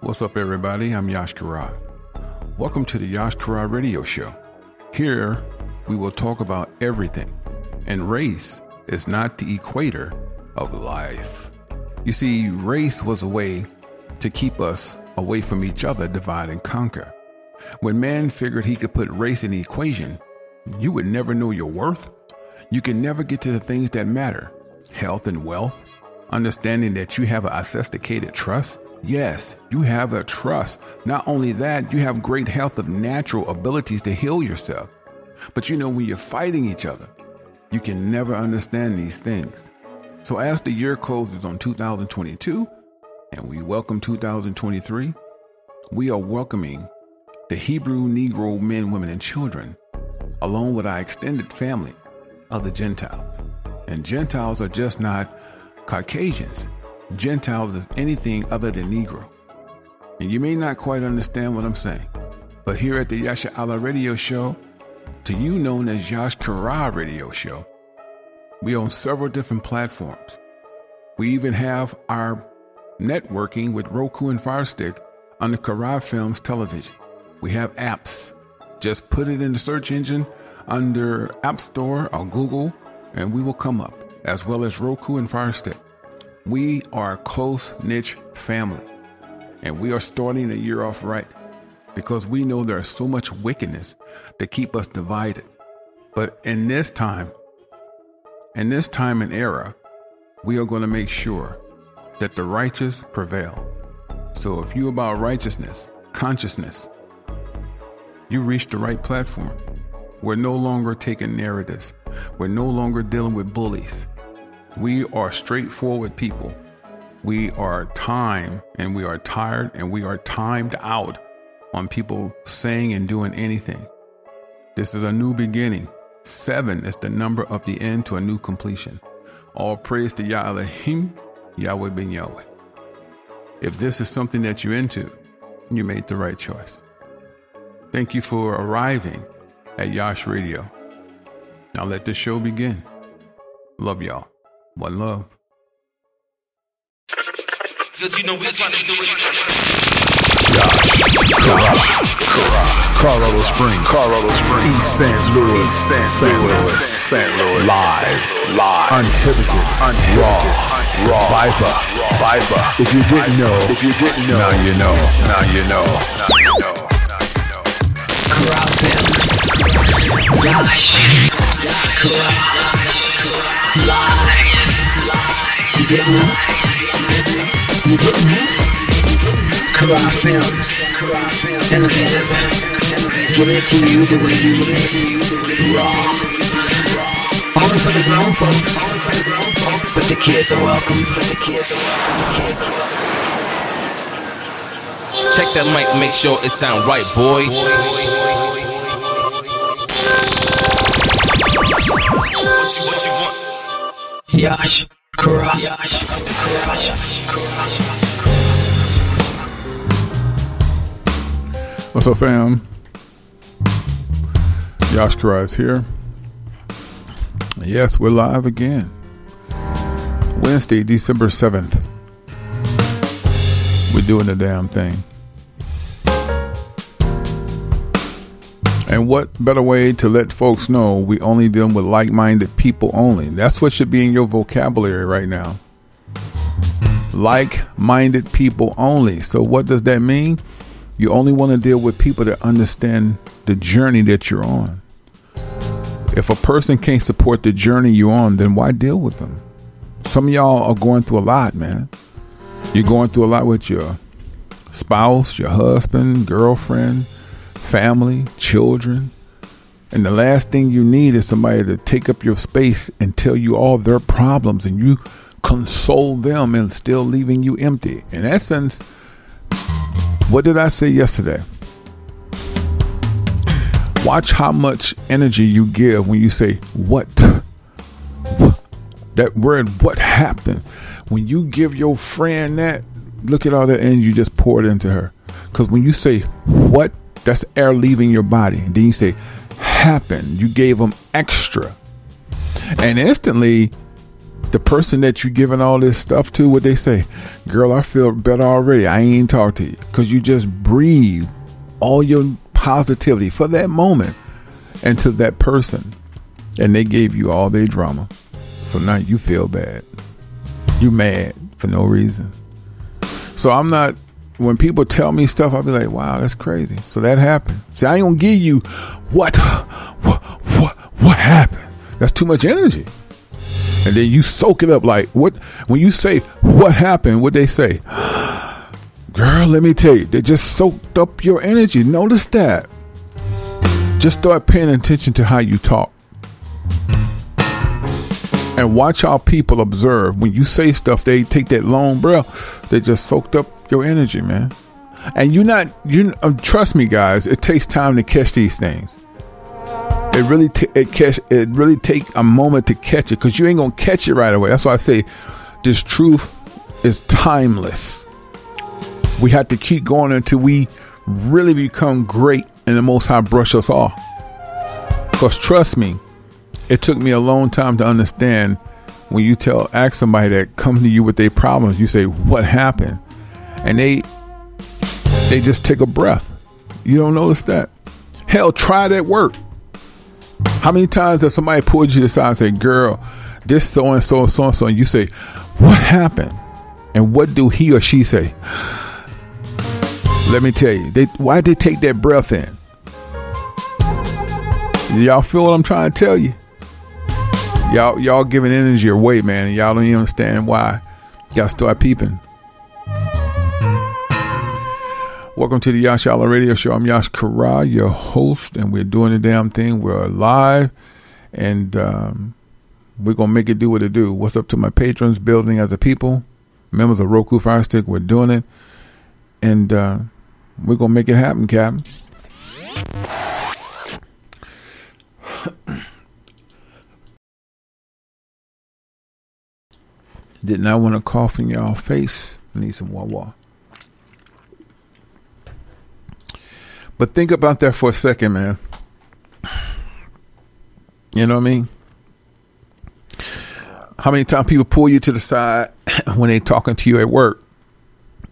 What's up, everybody? I'm Yash Kara. Welcome to the Yash Kara Radio Show. Here, we will talk about everything, and race is not the equator of life. You see, race was a way to keep us away from each other, divide and conquer. When man figured he could put race in the equation, you would never know your worth. You can never get to the things that matter health and wealth, understanding that you have a sophisticated trust. Yes, you have a trust. Not only that, you have great health of natural abilities to heal yourself. But you know, when you're fighting each other, you can never understand these things. So, as the year closes on 2022 and we welcome 2023, we are welcoming the Hebrew Negro men, women, and children, along with our extended family of the Gentiles. And Gentiles are just not Caucasians, Gentiles as anything other than Negro. And you may not quite understand what I'm saying, but here at the Yasha Allah Radio Show, to you known as Yash Kara Radio Show, we own several different platforms. We even have our networking with Roku and Firestick on the Qaraah Films television. We have apps. Just put it in the search engine under App Store or Google, and we will come up, as well as Roku and Firestick. We are a close niche family, and we are starting the year off right because we know there's so much wickedness to keep us divided. But in this time, in this time and era, we are going to make sure that the righteous prevail. So if you about righteousness, consciousness, you reach the right platform. We're no longer taking narratives. We're no longer dealing with bullies. We are straightforward people. We are time and we are tired and we are timed out on people saying and doing anything. This is a new beginning. Seven is the number of the end to a new completion. All praise to Yah Elohim, Yahweh ben Yahweh. If this is something that you're into, you made the right choice. Thank you for arriving at Yash Radio. Now let the show begin. Love y'all. One love. Cause you know we're trying to do it. Colorado Springs. Colorado Springs. East St. Louis. East St. St. Louis. Louis. St. Louis. Live. Live. Unhibited. Unhibited. Raw. Raw. Viper. Viper. If you didn't know, If you didn't know, now you know. now you know. Now you know. Now you know. Qaraah Films. Yash. Live. You didn't know? You didn't know? Films. Innovative. Giving it to you the way you live. Raw. Only for the grown folks. But the kids are welcome. But the kids are welcome. The kids are welcome. Check that mic, make sure it sound right, boy. What you, what you want? Yash. Kara. Yash. Kara. What's up, fam? Yash Kara is here. Yes, we're live again. Wednesday, December 7th. We're doing the damn thing. And what better way to let folks know we only deal with like minded people only? That's what should be in your vocabulary right now. Like minded people only. So, what does that mean? You only want to deal with people that understand the journey that you're on. If a person can't support the journey you're on, then why deal with them? Some of y'all are going through a lot, man. You're going through a lot with your spouse, your husband, girlfriend, family, children. And the last thing you need is somebody to take up your space and tell you all their problems and you console them and still leaving you empty. In essence, what did I say yesterday? Watch how much energy you give when you say, What? That word, what happened? When you give your friend that, look at all the energy you just poured into her. Because when you say, What? That's air leaving your body. And then you say, Happened. You gave them extra. And instantly, the person that you're giving all this stuff to, what they say, girl, I feel better already. I ain't talk to you because you just breathe all your positivity for that moment into that person, and they gave you all their drama. So now you feel bad. You mad for no reason. So I'm not. When people tell me stuff, I'll be like, "Wow, that's crazy." So that happened. See, I ain't gonna give you what, what, what, what happened. That's too much energy. And then you soak it up like what? When you say what happened, what they say, girl, let me tell you, they just soaked up your energy. Notice that. Just start paying attention to how you talk. And watch how people observe. When you say stuff, they take that long breath. They just soaked up your energy, man. And you're not. You um, trust me, guys. It takes time to catch these things. It really t- it catch. It really take a moment to catch it because you ain't gonna catch it right away. That's why I say this truth is timeless. We have to keep going until we really become great, and the Most High brush us off. Because trust me, it took me a long time to understand when you tell ask somebody that comes to you with their problems, you say, What happened? And they they just take a breath. You don't notice that? Hell, try that work. How many times has somebody pulled you the and say, Girl, this so and so and so and so, and you say, What happened? And what do he or she say? Let me tell you, they why did they take that breath in? Y'all feel what I'm trying to tell you? Y'all y'all giving energy away, man, and y'all don't even understand why. Y'all start peeping. Welcome to the Yash Allen Radio Show. I'm Yash Kara, your host, and we're doing the damn thing. We're live, and um, we're gonna make it do what it do. What's up to my patrons, building as a people, members of Roku Fire Stick? We're doing it, and uh, we're gonna make it happen, Captain. Did not want to cough in y'all face. Need some wawa. But think about that for a second, man. You know what I mean? How many times people pull you to the side when they talking to you at work?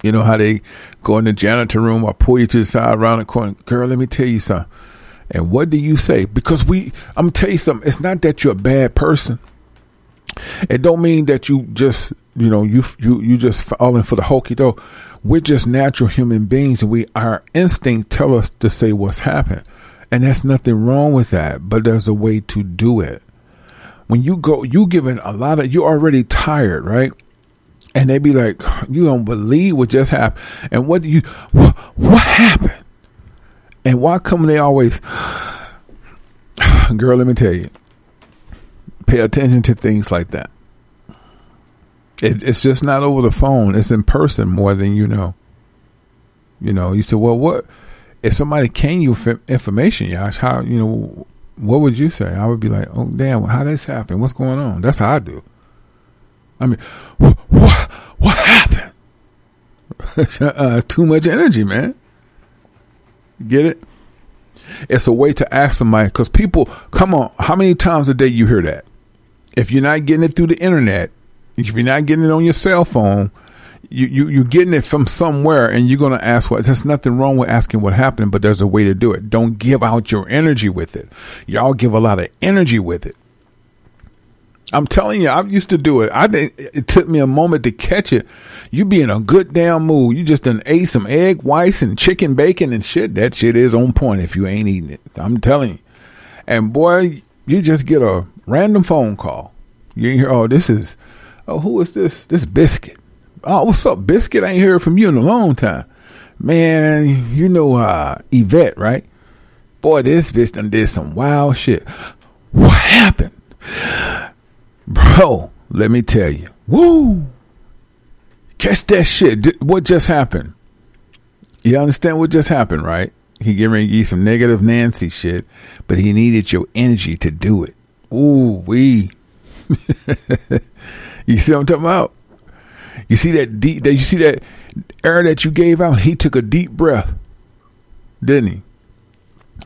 You know how they go in the janitor room or pull you to the side around the corner. Girl, let me tell you something. And what do you say? Because we, I'm gonna tell you something. It's not that you're a bad person. It don't mean that you just, you know, you you you just falling for the hokey doke. We're just natural human beings, and we our instinct tell us to say what's happened, and there's nothing wrong with that. But there's a way to do it. When you go, you giving a lot of, you're already tired, right? And they be like, you don't believe what just happened, and what do you, what happened? And why come they always, girl? Let me tell you, pay attention to things like that. It, it's just not over the phone. It's in person more than you know. You know, you say, well, what if somebody came you for information, Yash? How you know? What would you say? I would be like, oh damn, how this happened? What's going on? That's how I do. I mean, what what, what happened? uh, too much energy, man. Get it? It's a way to ask somebody because people, come on, how many times a day you hear that? If you're not getting it through the internet, if you're not getting it on your cell phone, you, you you're getting it from somewhere, and you're gonna ask what. There's nothing wrong with asking what happened, but there's a way to do it. Don't give out your energy with it. Y'all give a lot of energy with it. I'm telling you, I used to do it. I did, it took me a moment to catch it. You be in a good damn mood. You just done ate some egg whites and chicken bacon and shit. That shit is on point if you ain't eating it. I'm telling you. And boy, you just get a random phone call. You hear, oh, this is, oh, who is this? This biscuit. Oh, what's up, biscuit? I ain't heard from you in a long time. Man, you know uh, Yvette, right? Boy, this bitch done did some wild shit. What happened? Bro, let me tell you. Woo! Catch that shit. What just happened? You understand what just happened, right? He give you some negative Nancy shit, but he needed your energy to do it. Ooh, we. you see what I'm talking about? You see that deep? You see that air that you gave out? He took a deep breath, didn't he?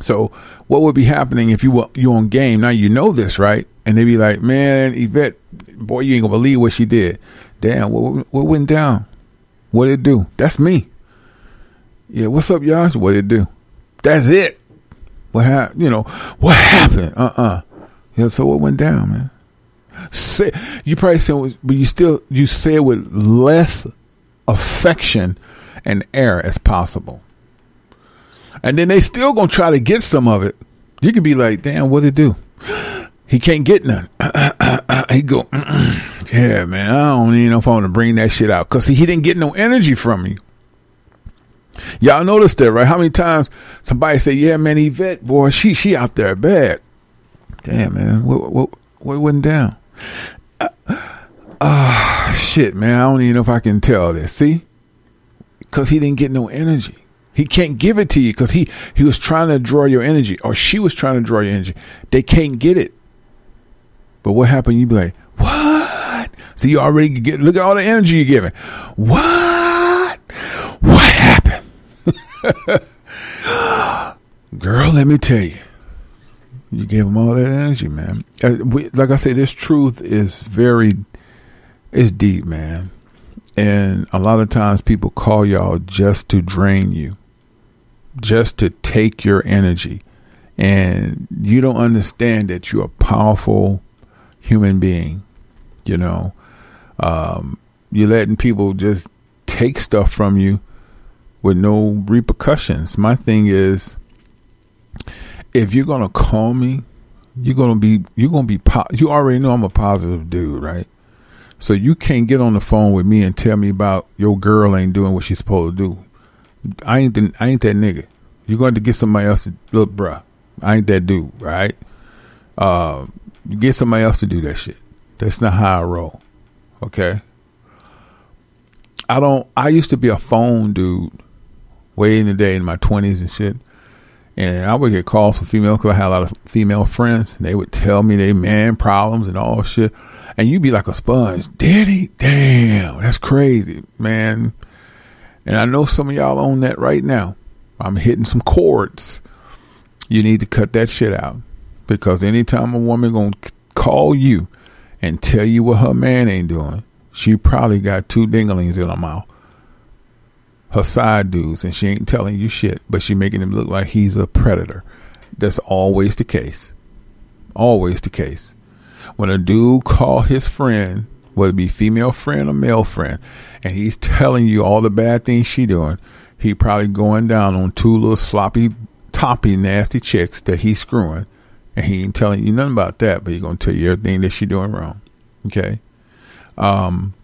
So, what would be happening if you were you on game? Now you know this, right? And they be like, "Man, Yvette, boy, you ain't gonna believe what she did. Damn, what what went down? What did it do? That's me. Yeah, what's up, y'all? What it do? That's it. What happened? You know, what happened? Uh uh Yeah, so what went down, man? Say you probably said, but you still you say it with less affection and air as possible. And then they still gonna try to get some of it. You could be like, damn, what it do? He can't get none. he go, yeah, man. I don't even know if I want to bring that shit out because he didn't get no energy from you. Y'all noticed that, right? How many times somebody say, "Yeah, man, Yvette, boy, she she out there bad." Damn, man, what what what went down? Ah, shit, man. I don't even know if I can tell this. See, because he didn't get no energy. He can't give it to you because he he was trying to draw your energy, or she was trying to draw your energy. They can't get it. But what happened? You be like, what? So you already get look at all the energy you're giving. What? What happened? Girl, let me tell you. You gave them all that energy, man. Uh, we, like I said, this truth is very, it's deep, man. And a lot of times people call y'all just to drain you, just to take your energy. And you don't understand that you're a powerful human being. You know, um, you're letting people just take stuff from you with no repercussions. My thing is, if you're gonna call me, you're gonna be you're gonna be po- you already know I'm a positive dude, right? So you can't get on the phone with me and tell me about your girl ain't doing what she's supposed to do. I ain't the, I ain't that nigga. You're going to get somebody else to look, bruh. I ain't that dude, right? Uh, you get somebody else to do that shit. That's not how I roll. Okay. I don't. I used to be a phone dude way in the day in my twenties and shit. And I would get calls from female because I had a lot of female friends. And they would tell me they man problems and all shit. And you'd be like a sponge. Daddy, damn, that's crazy, man. And I know some of y'all on that right now. I'm hitting some chords. You need to cut that shit out. Because anytime a woman gonna call you and tell you what her man ain't doing, she probably got two dinglings in her mouth her side dudes and she ain't telling you shit, but she making him look like he's a predator. That's always the case. Always the case. When a dude call his friend, whether it be female friend or male friend, and he's telling you all the bad things she doing, he probably going down on two little sloppy, toppy, nasty chicks that he's screwing, and he ain't telling you nothing about that, but he gonna tell you everything that she doing wrong. Okay. Um,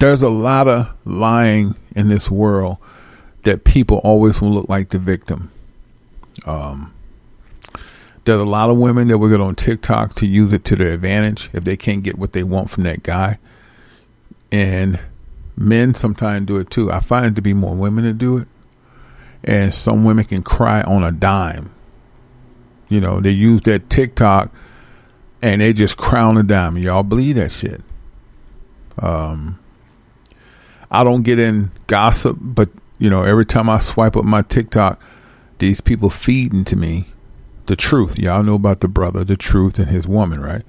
there's a lot of lying in this world that people always will look like the victim. Um, there's a lot of women that will get on TikTok to use it to their advantage if they can't get what they want from that guy. And men sometimes do it too. I find it to be more women that do it. And some women can cry on a dime. You know, they use that TikTok and they just crown a dime. Y'all believe that shit. Um, I don't get in gossip, but you know, every time I swipe up my TikTok, these people feeding to me the truth. Y'all know about the brother, the truth, and his woman, right?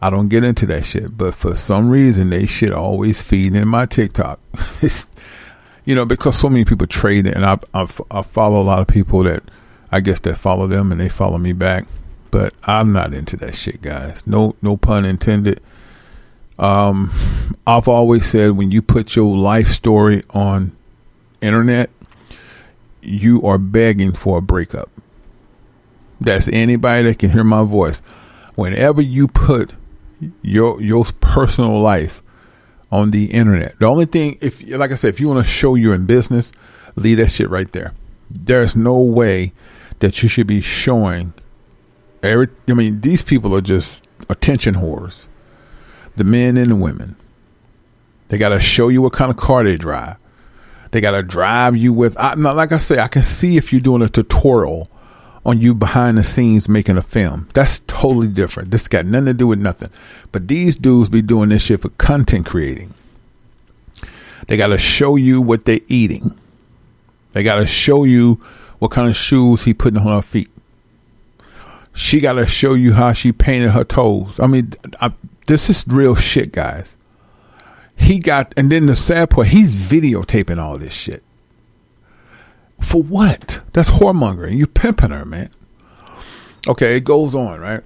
I don't get into that shit, but for some reason, they shit always feeding in my TikTok. you know, because so many people trade it, and I, I I follow a lot of people that I guess that follow them, and they follow me back. But I'm not into that shit, guys. No, no pun intended. Um, I've always said when you put your life story on internet, you are begging for a breakup. That's anybody that can hear my voice. Whenever you put your your personal life on the internet, the only thing if like I said, if you want to show you're in business, leave that shit right there. There's no way that you should be showing every I mean, these people are just attention whores the men and the women. They got to show you what kind of car they drive. They got to drive you with. I, like I say, I can see if you're doing a tutorial on you behind the scenes making a film. That's totally different. This got nothing to do with nothing. But these dudes be doing this shit for content creating. They got to show you what they're eating. They got to show you what kind of shoes he putting on her feet. She got to show you how she painted her toes. I mean, I, This is real shit, guys. He got, and then the sad part, he's videotaping all this shit. For what? That's whoremongering. You pimping her, man. Okay, it goes on, right?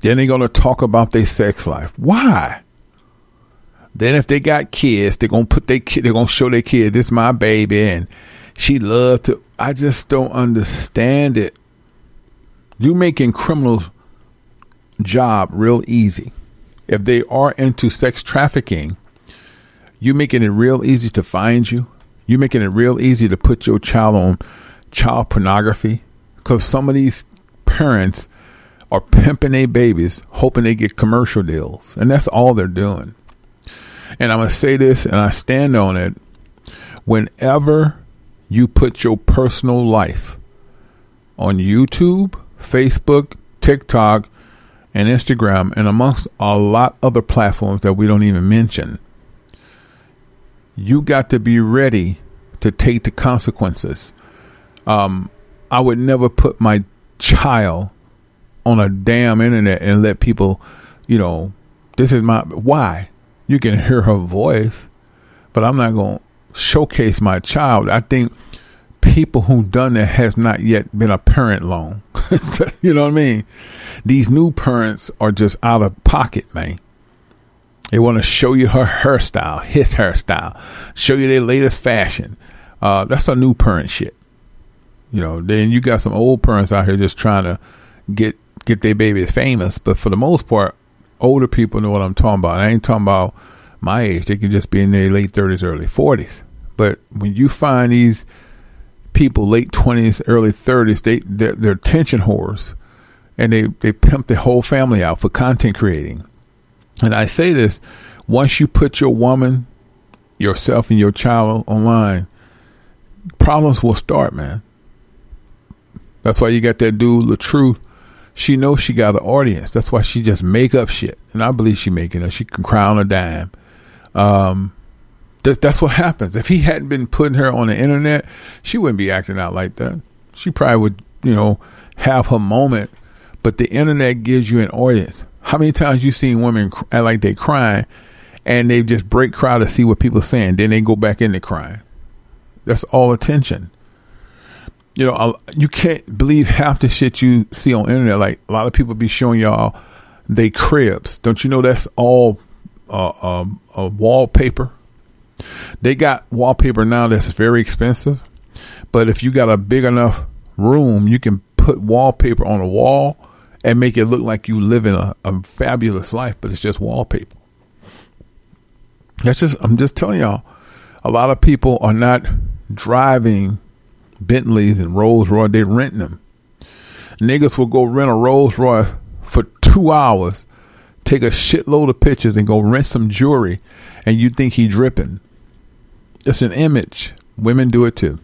Then they're gonna talk about their sex life. Why? Then if they got kids, they're gonna put their kid. They're gonna show their kid this my baby, and she loved to. I just don't understand it. You making criminals' job real easy. If they are into sex trafficking, you making it real easy to find you. You making it real easy to put your child on child pornography because some of these parents are pimping their babies, hoping they get commercial deals, and that's all they're doing. And I'm gonna say this, and I stand on it. Whenever you put your personal life on YouTube, Facebook, TikTok, and Instagram, and amongst a lot other platforms that we don't even mention, you got to be ready to take the consequences. Um, I would never put my child on a damn internet and let people, you know, this is my why. You can hear her voice, but I'm not going to showcase my child. I think people who done that has not yet been a parent long. you know what I mean? These new parents are just out of pocket, man. They want to show you her hairstyle, his hairstyle, show you their latest fashion. Uh, that's a new parent shit. You know, then you got some old parents out here just trying to get get their babies famous. But for the most part, older people know what I'm talking about. I ain't talking about my age. They can just be in their late 30s, early 40s. But when you find these people late 20s, early 30s, they they're, they're attention whores, and they they pimp the whole family out for content creating. And I say this: once you put your woman, yourself, and your child online, problems will start, man. That's why you got that dude, the truth. She knows she got an audience. That's why she just make up shit, and I believe she making it. She can cry on a dime. Um, that, that's what happens. If he hadn't been putting her on the internet, she wouldn't be acting out like that. She probably would, you know, have her moment. But the internet gives you an audience. How many times you seen women like they crying, and they just break crowd to see what people are saying, then they go back into crying. That's all attention. You know, uh, you can't believe half the shit you see on internet. Like a lot of people be showing y'all they cribs. Don't you know that's all uh, um, wallpaper? They got wallpaper now that's very expensive, but if you got a big enough room, you can put wallpaper on a wall and make it look like you live in a, a fabulous life, but it's just wallpaper. That's just I'm just telling y'all, a lot of people are not driving Bentleys and Rolls Royce, they renting them. Niggas will go rent a Rolls Royce for two hours, take a shitload of pictures, and go rent some jewelry, and you think he dripping. It's an image. Women do it too.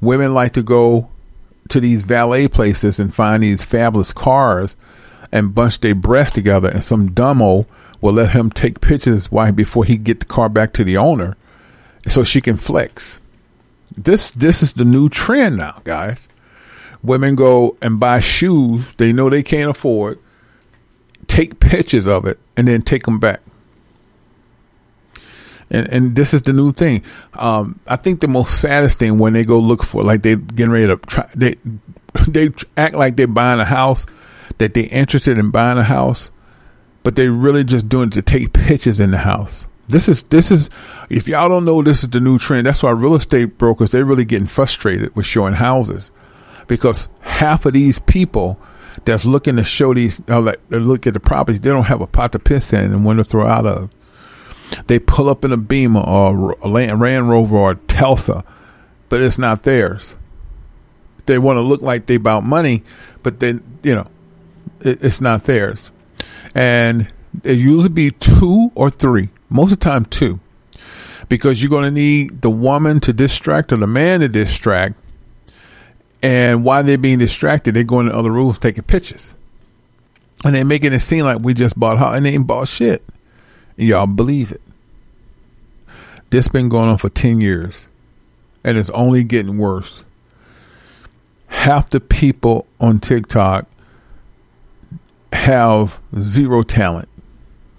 Women like to go to these valet places and find these fabulous cars and bunch their breasts together, and some dumbo will let him take pictures why before he get the car back to the owner, so she can flex. This this is the new trend now, guys. Women go and buy shoes they know they can't afford, take pictures of it, and then take them back. And and this is the new thing. Um, I think the most saddest thing when they go look for like they getting ready to try they they act like they're buying a house that they're interested in buying a house, but they're really just doing it to take pictures in the house. This is this is if y'all don't know this is the new trend. That's why real estate brokers they're really getting frustrated with showing houses because half of these people that's looking to show these uh, like look at the properties they don't have a pot to piss in and one to throw out of. They pull up in a Beamer or a Land Rover or a Tesla, but it's not theirs. They want to look like they about money, but then you know it, it's not theirs, and it usually be two or three. Most of the time, two, because you're going to need the woman to distract or the man to distract. And while they're being distracted, they're going to other rooms taking pictures, and they're making it seem like we just bought hot and they ain't bought shit. And y'all believe it. This been going on for ten years, and it's only getting worse. Half the people on TikTok have zero talent.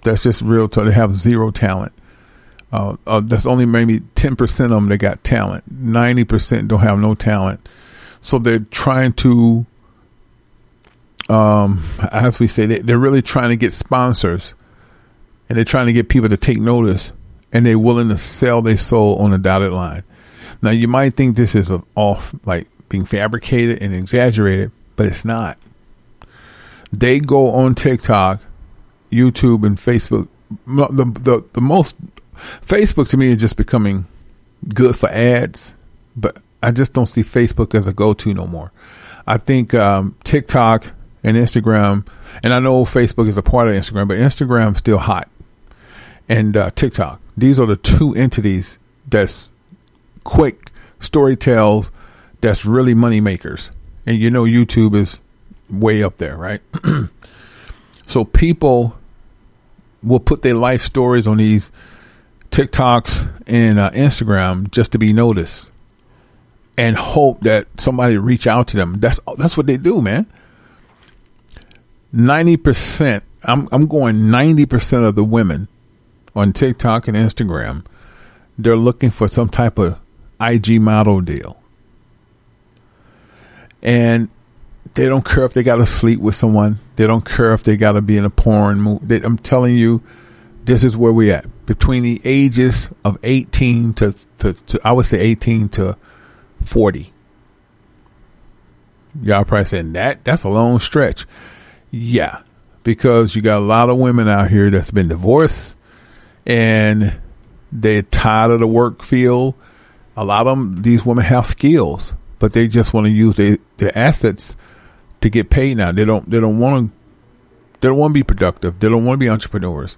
That's just real. talk. they have zero talent. Uh, uh, that's only maybe ten percent of them that got talent. Ninety percent don't have no talent. So they're trying to, um, as we say, they, they're really trying to get sponsors, and they're trying to get people to take notice, and they're willing to sell their soul on a dotted line. Now you might think this is off, like being fabricated and exaggerated, but it's not. They go on TikTok, YouTube, and Facebook. The the the most Facebook to me is just becoming good for ads, but I just don't see Facebook as a go to no more. I think um, TikTok and Instagram, and I know Facebook is a part of Instagram, but Instagram's still hot, and uh, TikTok. These are the two entities that's quick story tells that's really money makers. And you know YouTube is way up there, right? so people will put their life stories on these TikToks and uh, Instagram just to be noticed and hope that somebody reach out to them. That's that's what they do, man. 90% I'm I'm going 90% of the women on TikTok and Instagram they're looking for some type of IG model deal. And they don't care if they got to sleep with someone. They don't care if they got to be in a porn movie. I'm telling you, this is where we at between the ages of 18 to, to, to I would say 18 to 40. Y'all probably saying that that's a long stretch. Yeah, because you got a lot of women out here that's been divorced and they're tired of the work field. A lot of them, these women have skills, but they just want to use their, their assets to get paid now. They don't. They don't want to. They don't want to be productive. They don't want to be entrepreneurs.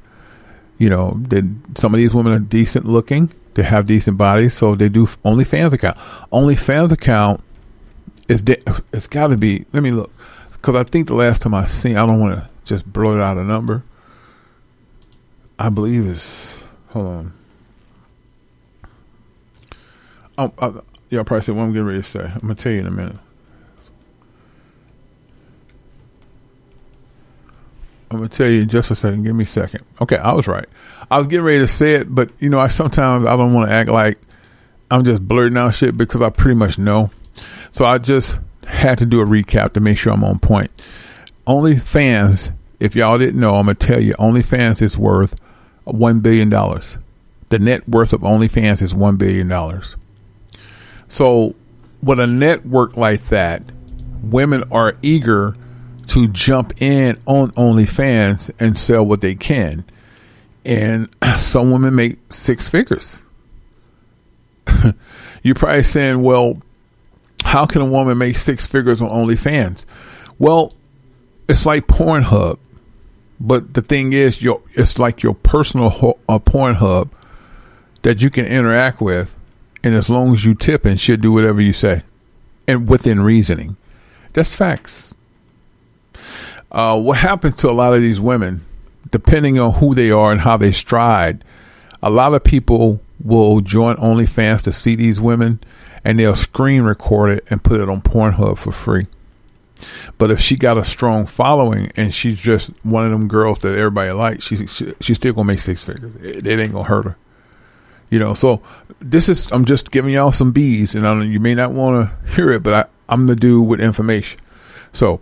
You know, they, some of these women are decent looking. They have decent bodies, so they do OnlyFans account. OnlyFans account is de- it's got to be. Let me look because I think the last time I seen, I don't want to just blow it out a number. I believe it's hold on. Oh, uh, y'all probably said what I'm getting ready to say. I'm gonna tell you in a minute. I'm gonna tell you in just a second. Give me a second. Okay, I was right. I was getting ready to say it, but you know, I sometimes I don't want to act like I'm just blurting out shit because I pretty much know. So I just had to do a recap to make sure I'm on point. OnlyFans, if y'all didn't know, I'm gonna tell you, OnlyFans is worth one billion dollars. The net worth of OnlyFans is one billion dollars. So, with a network like that, women are eager to jump in on OnlyFans and sell what they can. And some women make six figures. You're probably saying, well, how can a woman make six figures on OnlyFans? Well, it's like Pornhub. But the thing is, your it's like your personal ho- uh, Pornhub that you can interact with and as long as you tip and she'll do whatever you say, and within reasoning. That's facts. Uh, what happens to a lot of these women, depending on who they are and how they stride, a lot of people will join OnlyFans to see these women and they'll screen record it and put it on Pornhub for free. But if she got a strong following and she's just one of them girls that everybody likes, she's she, she's still gonna make six figures. It, it ain't gonna hurt her. You know, so this is I'm just giving y'all some bees, and I you may not want to hear it, but I, I'm the dude with information. So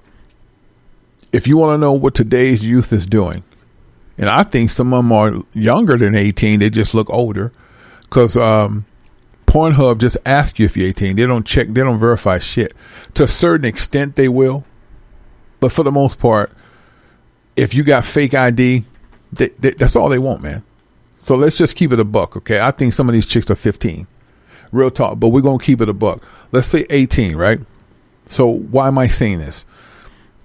if you want to know what today's youth is doing, and I think some of them are younger than 18, they just look older, because um, Pornhub just asks you if you're 18. They don't check, they don't verify shit. To a certain extent, they will, but for the most part, if you got fake ID, they, they, that's all they want, man. So let's just keep it a buck, okay? I think some of these chicks are 15. Real talk, but we're going to keep it a buck. Let's say 18, right? So why am I saying this?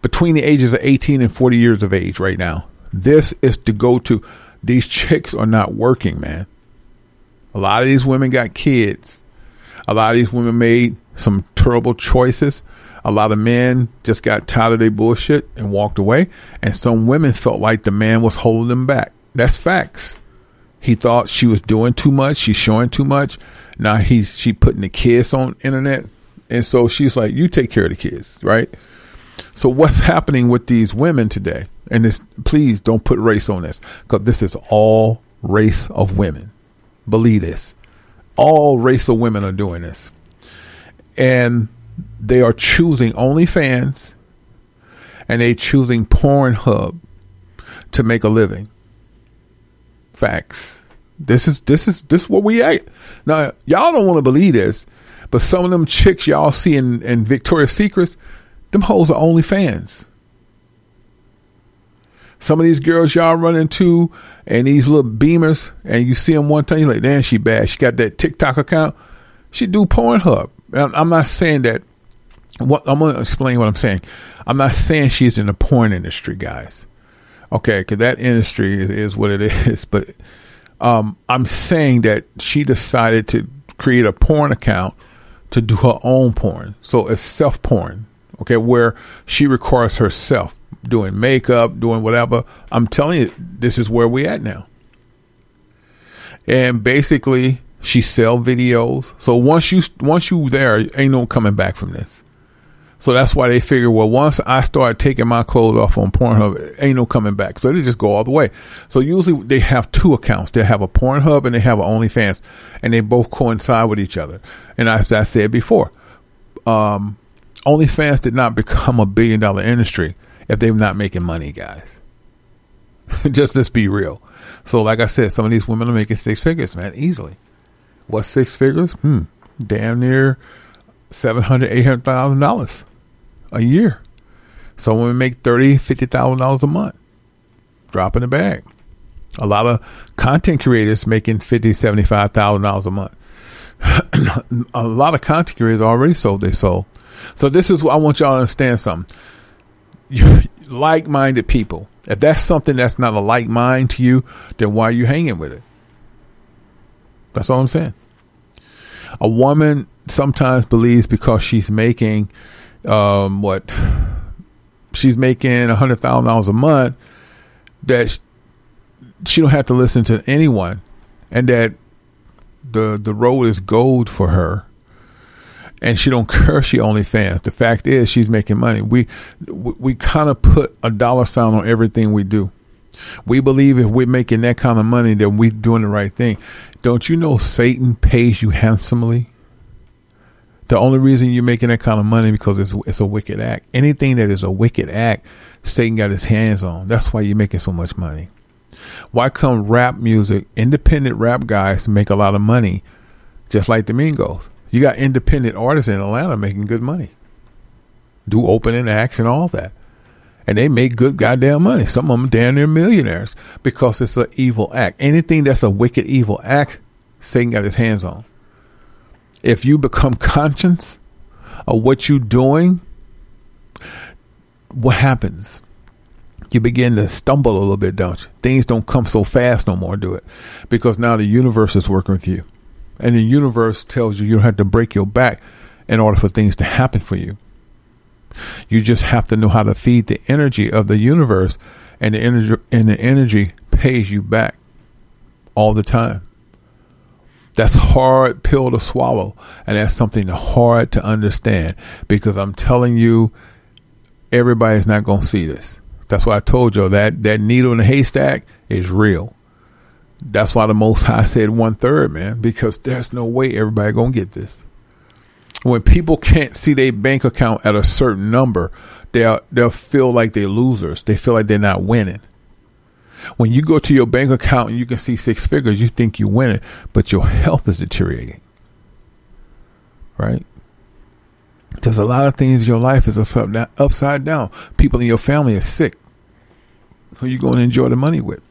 Between the ages of 18 and 40 years of age right now, this is to go to. These chicks are not working, man. A lot of these women got kids. A lot of these women made some terrible choices. A lot of men just got tired of their bullshit and walked away. And some women felt like the man was holding them back. That's facts. He thought she was doing too much. She's showing too much. Now he's she putting the kids on internet, and so she's like, "You take care of the kids, right?" So what's happening with these women today? and this please don't put race on this because this is all race of women. Believe this. All race of women are doing this. And they are choosing OnlyFans and they choosing Pornhub to make a living. Facts. This is this is this is what we at. Now y'all don't want to believe this, but some of them chicks y'all see in, in Victoria's Secrets, them hoes are OnlyFans. Some of these girls y'all run into and these little beamers, and you see them one time, you're like, damn, she bad. She got that TikTok account. She do Pornhub. I'm not saying that. What I'm gonna explain what I'm saying. I'm not saying she's in the porn industry, guys. Okay, because that industry is, is what it is. But um, I'm saying that she decided to create a porn account to do her own porn. So it's self porn. Okay, where she records herself doing makeup, doing whatever. I'm telling you, this is where we at now. And basically, she sell videos. So once you once you there, ain't no coming back from this. So that's why they figure, well, once I start taking my clothes off on Pornhub, ain't no coming back. So they just go all the way. So usually they have two accounts. They have a Pornhub and they have an OnlyFans, and they both coincide with each other. And as I said before, um, OnlyFans did not become a billion dollar industry if they're not making money, guys. just let's be real. So, like I said, some of these women are making six figures, man, easily. What six figures? Hmm, damn near seven hundred, eight hundred thousand dollars a year. Some women make thirty, fifty thousand dollars a month. Drop in the bag. A lot of content creators making fifty, seventy-five thousand dollars a month. a lot of content creators already sold their soul. So this is what I want y'all to understand something. like-minded people. If that's something that's not a like mind to you, then why are you hanging with it? That's all I'm saying. A woman sometimes believes because she's making um, what she's making a hundred thousand dollars a month that she don't have to listen to anyone, and that the the road is gold for her and she don't if she only fans. The fact is, she's making money. We we, kind of put a dollar sign on everything we do. We believe if we're making that kind of money, then we're doing the right thing. Don't you know Satan pays you handsomely? The only reason you're making that kind of money because it's it's a wicked act. Anything that is a wicked act, Satan got his hands on. That's why you're making so much money. Why come rap music, independent rap guys make a lot of money, just like the Mingos? You got independent artists in Atlanta making good money, do opening acts and all that. And they make good goddamn money. Some of them damn near millionaires because it's an evil act. Anything that's a wicked evil act, Satan got his hands on. If you become conscious of what you're doing, what happens? You begin to stumble a little bit, don't you? Things don't come so fast no more, do it. Because now the universe is working with you. And the universe tells you you don't have to break your back in order for things to happen for you. You just have to know how to feed the energy of the universe, and the energy and the energy pays you back all the time. That's hard pill to swallow, and that's something hard to understand because I'm telling you, everybody's not going to see this. That's why I told you that that needle in the haystack is real. That's why the Most High said one third, man, because there's no way everybody gonna get this. When people can't see their bank account at a certain number, they'll they'll feel like they're losers. They feel like they're not winning. When you go to your bank account and you can see six figures, you think you're winning, but your health is deteriorating. Right? There's a lot of things in your life is upside down. People in your family are sick. Who you going to enjoy the money with?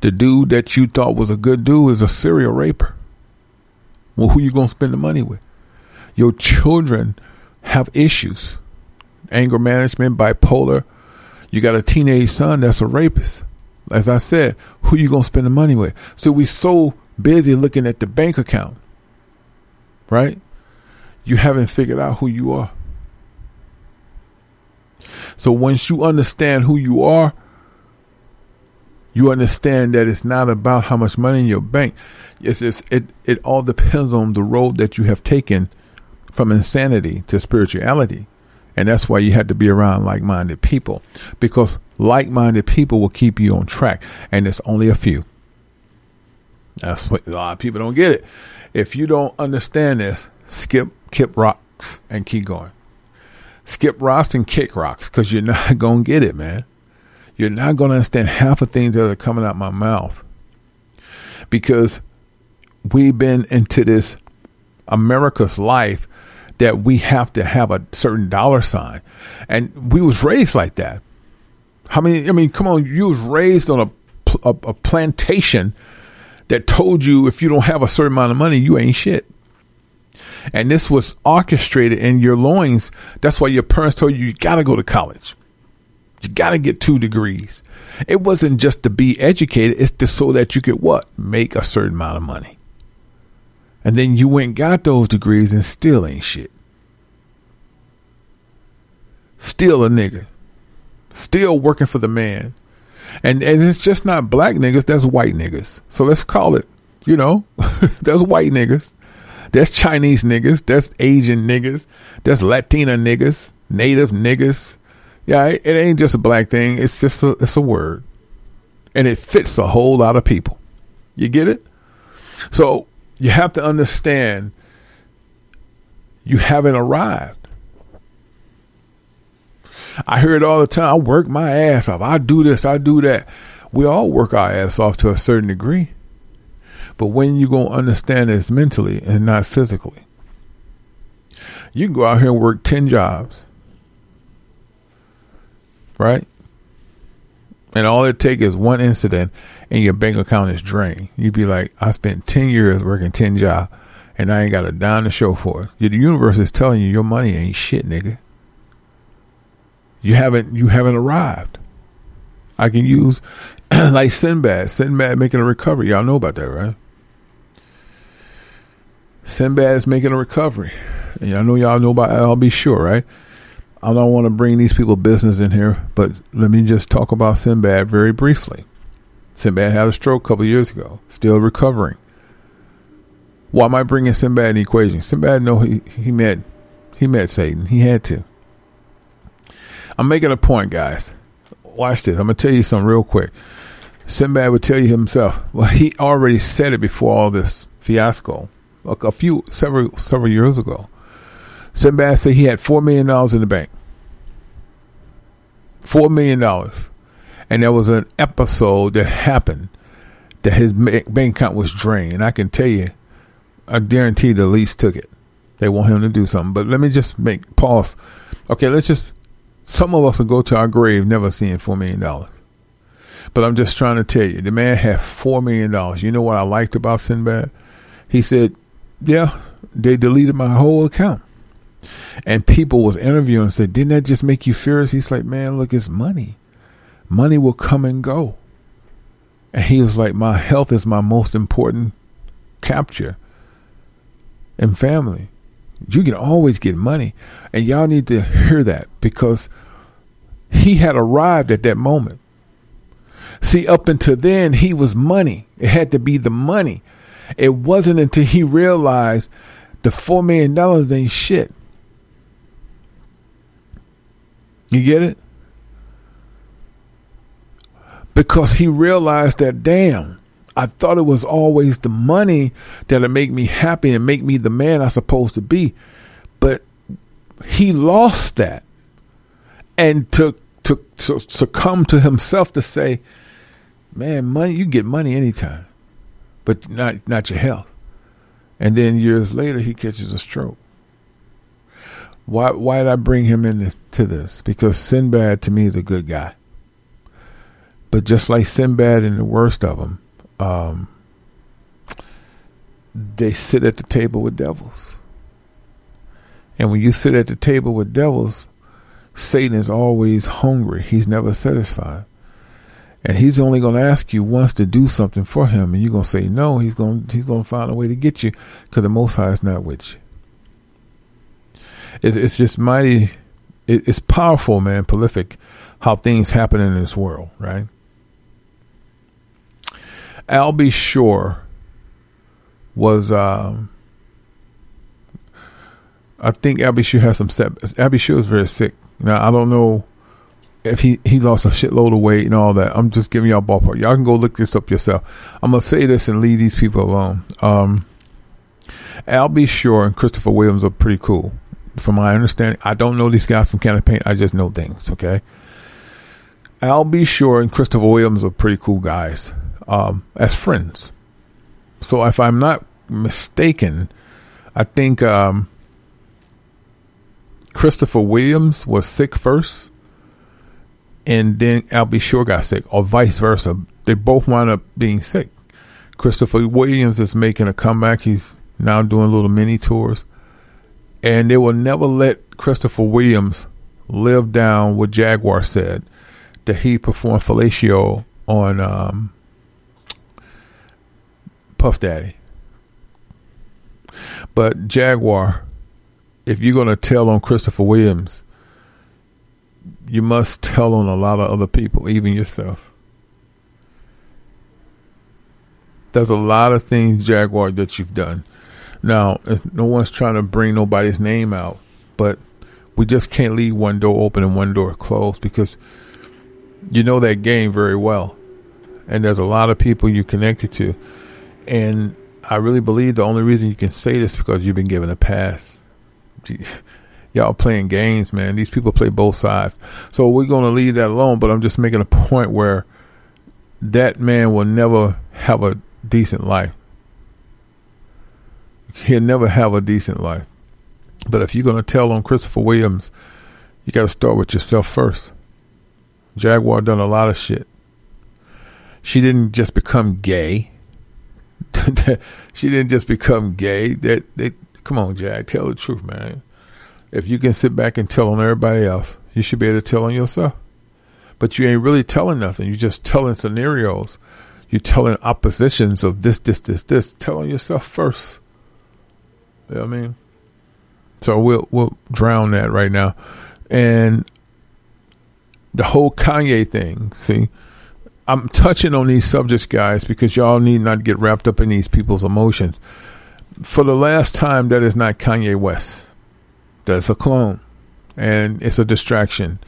The dude that you thought was a good dude is a serial raper. Well, who you gonna spend the money with? Your children have issues, anger management, bipolar. You got a teenage son that's a rapist. As I said, who you gonna spend the money with? So we so busy looking at the bank account, right? You haven't figured out who you are. So once you understand who you are, you understand that it's not about how much money in your bank. It's, it's, it, it all depends on the road that you have taken from insanity to spirituality. And that's why you have to be around like minded people because like minded people will keep you on track. And it's only a few. That's what a lot of people don't get it. If you don't understand this, skip kip rocks and keep going. Skip rocks and kick rocks because you're not going to get it, man. You're not going to understand half of things that are coming out my mouth because we've been into this America's life that we have to have a certain dollar sign, and we was raised like that. How many? I mean, come on, you was raised on a a, a plantation that told you if you don't have a certain amount of money, you ain't shit. And this was orchestrated in your loins. That's why your parents told you you got to go to college. You got to get two degrees. It wasn't just to be educated, it's just so that you could what? Make a certain amount of money. And then you went got those degrees and still ain't shit. Still a nigga. Still working for the man. And and it's just not black niggas, that's white niggas. So let's call it, you know, that's white niggas. That's Chinese niggas. That's Asian niggas. That's Latina niggas. Native niggas. Yeah, it, ain't just a black thing. It's just a, it's a word, and it fits a whole lot of people. You get it? So you have to understand. You haven't arrived. I hear it all the time. I work my ass off. I do this. I do that. We all work our ass off to a certain degree. But when you to understand this mentally and not physically, you can go out here and work 10 jobs, right? And all it take is one incident and your bank account is drained. You'd be like, I spent 10 years working 10 jobs and I ain't got a dime to show for it. The universe is telling you your money ain't shit, nigga. You haven't you haven't arrived. I can use like Sinbad. Sinbad making a recovery. Y'all know about that, right? Sinbad is making a recovery. And I know y'all know about Al B. Sure, right? I don't want to bring these people business in here, but let me just talk about Sinbad very briefly. Sinbad had a stroke a couple years ago, still recovering. Why am I bringing Sinbad in the equation? Sinbad know he, he met he met Satan. He had to. I'm making a point, guys. Watch this. I'm gonna tell you something real quick. Sinbad would tell you himself. Well, he already said it before all this fiasco, a, a few several several years ago. Sinbad said he had four million dollars in the bank. Four million dollars, and there was an episode that happened that his bank account was drained. And I can tell you, I guarantee the lease took it. They want him to do something. But let me just make pause. Okay, let's just some of us will go to our grave never seeing $4 million. But I'm just trying to tell you, the man had $4 million. You know what I liked about Sinbad? He said, yeah, they deleted my whole account. And people was interviewing and said, didn't that just make you furious? He's like, man, look, it's money. Money will come and go. And he was like, my health is my most important capture and family. You can always get money. And y'all need to hear that because he had arrived at that moment. See, up until then, he was money. It had to be the money. It wasn't until he realized the $4 million ain't shit. You get it? Because he realized that, damn, I thought it was always the money that'll make me happy and make me the man I'm supposed to be. But he lost that. And to to to succumb to himself to say, Man, money you get money anytime. But not not your health. And then years later he catches a stroke. Why why did I bring him in this? To this because Sinbad to me is a good guy. But just like Sinbad and the worst of them, um, they sit at the table with devils. And when you sit at the table with devils, Satan is always hungry. He's never satisfied. And he's only going to ask you once to do something for him, and you're going to say no. He's going he's going to find a way to get you because the Most High is not with you. It's it's just mighty. It, it's powerful, man. Prolific, how things happen in this world, right? Al B. Sure was um, I think Al B. Sure has some set. Al B. Sure is very sick. Now I don't know if he he lost a shitload of weight and all that. I'm just giving y'all ballpark. Y'all can go look this up yourself. I'm gonna say this and leave these people alone. Um, Al B. Sure and Christopher Williams are pretty cool. From my understanding, I don't know these guys from Can Paint. I just know things. Okay. Al B. Sure and Christopher Williams are pretty cool guys um, as friends. So if I'm not mistaken, I think um, Christopher Williams was sick first, and then Al B. Sure got sick, or vice versa. They both wound up being sick. Christopher Williams is making a comeback. He's now doing little mini tours, and they will never let Christopher Williams live down what Jaguar said that he performed fellatio on um, Puff Daddy. But Jaguar, if you're going to tell on Christopher Williams, you must tell on a lot of other people, even yourself. There's a lot of things, Jaguar, that you've done. Now, no one's trying to bring nobody's name out, but we just can't leave one door open and one door closed because you know that game very well. And there's a lot of people you connected to. And I really believe the only reason you can say this because you've been given a pass. Y'all playing games, man. These people play both sides. So we're going to leave that alone, but I'm just making a point where that man will never have a decent life. He'll never have a decent life. But if you're going to tell on Christopher Williams, you got to start with yourself first. Jaguar done a lot of shit. She didn't just become gay. she didn't just become gay. That they come on, Jag, tell the truth, man. If you can sit back and tell on everybody else, you should be able to tell on yourself. But you ain't really telling nothing. You're just telling scenarios. You're telling oppositions of this, this, this, this. Tell on yourself first. You know what I mean? So we'll we'll drown that right now. And the whole Kanye thing, see, I'm touching on these subjects, guys, because y'all need not get wrapped up in these people's emotions. For the last time, that is not Kanye West. That's a clone, and it's a distraction.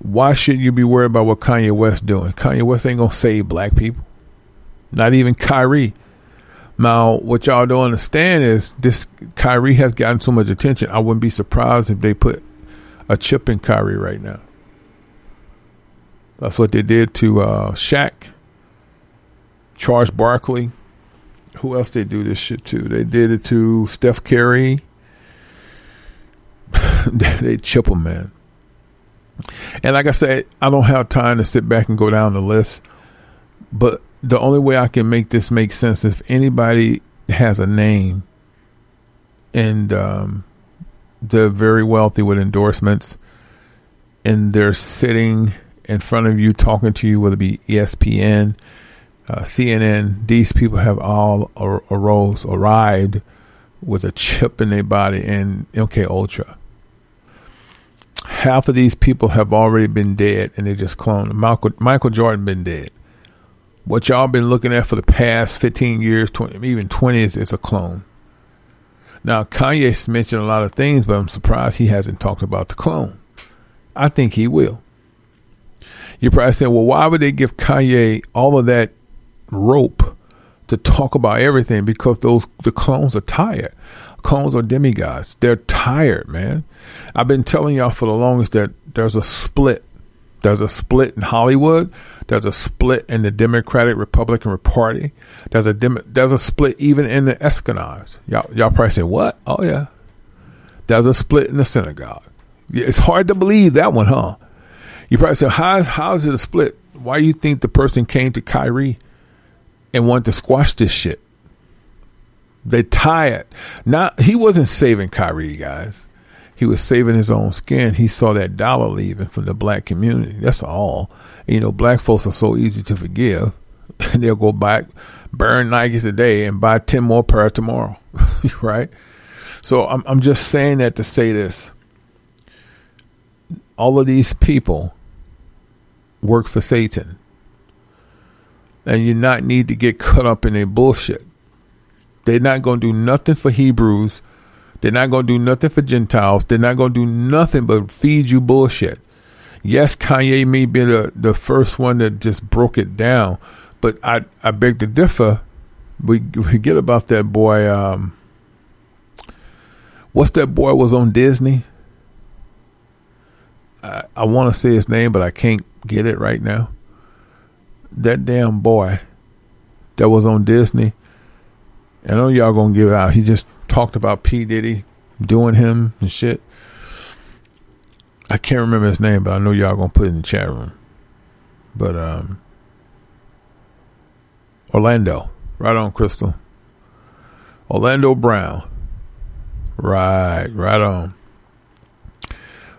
Why should you be worried about what Kanye West doing? Kanye West ain't gonna save black people. Not even Kyrie. Now, what y'all don't understand is this Kyrie has gotten so much attention. I wouldn't be surprised if they put a chip in Kyrie right now. That's what they did to uh, Shaq, Charles Barkley. Who else they do this shit to? They did it to Steph Curry. they chip him, man. And like I said, I don't have time to sit back and go down the list. But the only way I can make this make sense is if anybody has a name and um, they're very wealthy with endorsements and they're sitting in front of you talking to you, whether it be ESPN, uh, CNN, these people have all ar- arose, arrived with a chip in their body and MK Ultra. Half of these people have already been dead and they just cloned. Michael Michael Jordan been dead. What y'all been looking at for the past 15 years, 20, even 20 is, is a clone. Now, Kanye's mentioned a lot of things, but I'm surprised he hasn't talked about the clone. I think he will. You're probably saying, well, why would they give Kanye all of that rope to talk about everything? Because those the clones are tired. Clones are demigods. They're tired, man. I've been telling y'all for the longest that there's a split. There's a split in Hollywood. There's a split in the Democratic Republican Party. There's a dem- there's a split even in the Espionage. Y'all y'all probably say what? Oh yeah. There's a split in the synagogue. It's hard to believe that one, huh? You probably say, how how is it a split? Why you think the person came to Kyrie and wanted to squash this shit? They tie it. Not he wasn't saving Kyrie, guys. He was saving his own skin. He saw that dollar leaving from the black community. That's all. You know, black folks are so easy to forgive. And they'll go back, burn Nikes today and buy 10 more pair tomorrow. right? So I'm, I'm just saying that to say this. All of these people work for Satan. And you not need to get caught up in their bullshit. They're not going to do nothing for Hebrews. They're not going to do nothing for Gentiles. They're not going to do nothing but feed you bullshit. Yes, Kanye may be the, the first one that just broke it down, but I, I beg to differ. We forget about that boy. Um, what's that boy was on Disney? I, I want to say his name, but I can't get it right now. That damn boy that was on Disney. I know y'all gonna give it out. He just talked about P Diddy doing him and shit. I can't remember his name, but I know y'all gonna put it in the chat room. But um, Orlando, right on, Crystal. Orlando Brown, right, right on.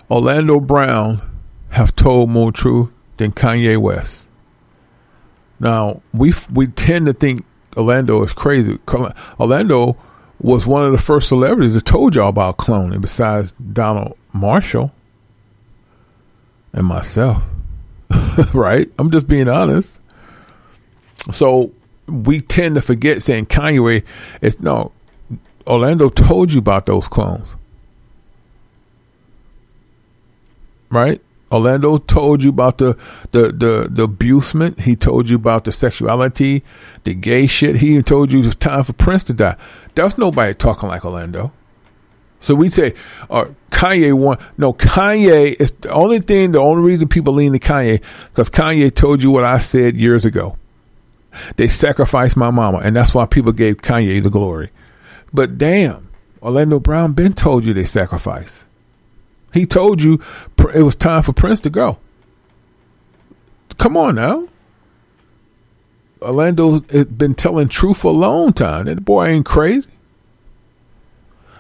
Orlando Brown have told more truth than Kanye West. Now we we tend to think Orlando is crazy. Orlando was one of the first celebrities that told y'all about cloning, besides Donald Marshall and myself. right? I'm just being honest. So we tend to forget saying Kanye. It's no. Orlando told you about those clones. Right? Orlando told you about the the the the abusement. He told you about the sexuality, the gay shit. He told you it was time for Prince to die. There's nobody talking like Orlando. So we say, uh, Kanye won. No, Kanye is the only thing. The only reason people lean to Kanye because Kanye told you what I said years ago. They sacrificed my mama, and that's why people gave Kanye the glory. But damn, Orlando Brown been told you they sacrificed. He told you it was time for Prince to go. Come on now. Orlando has been telling truth for a long time. That boy ain't crazy.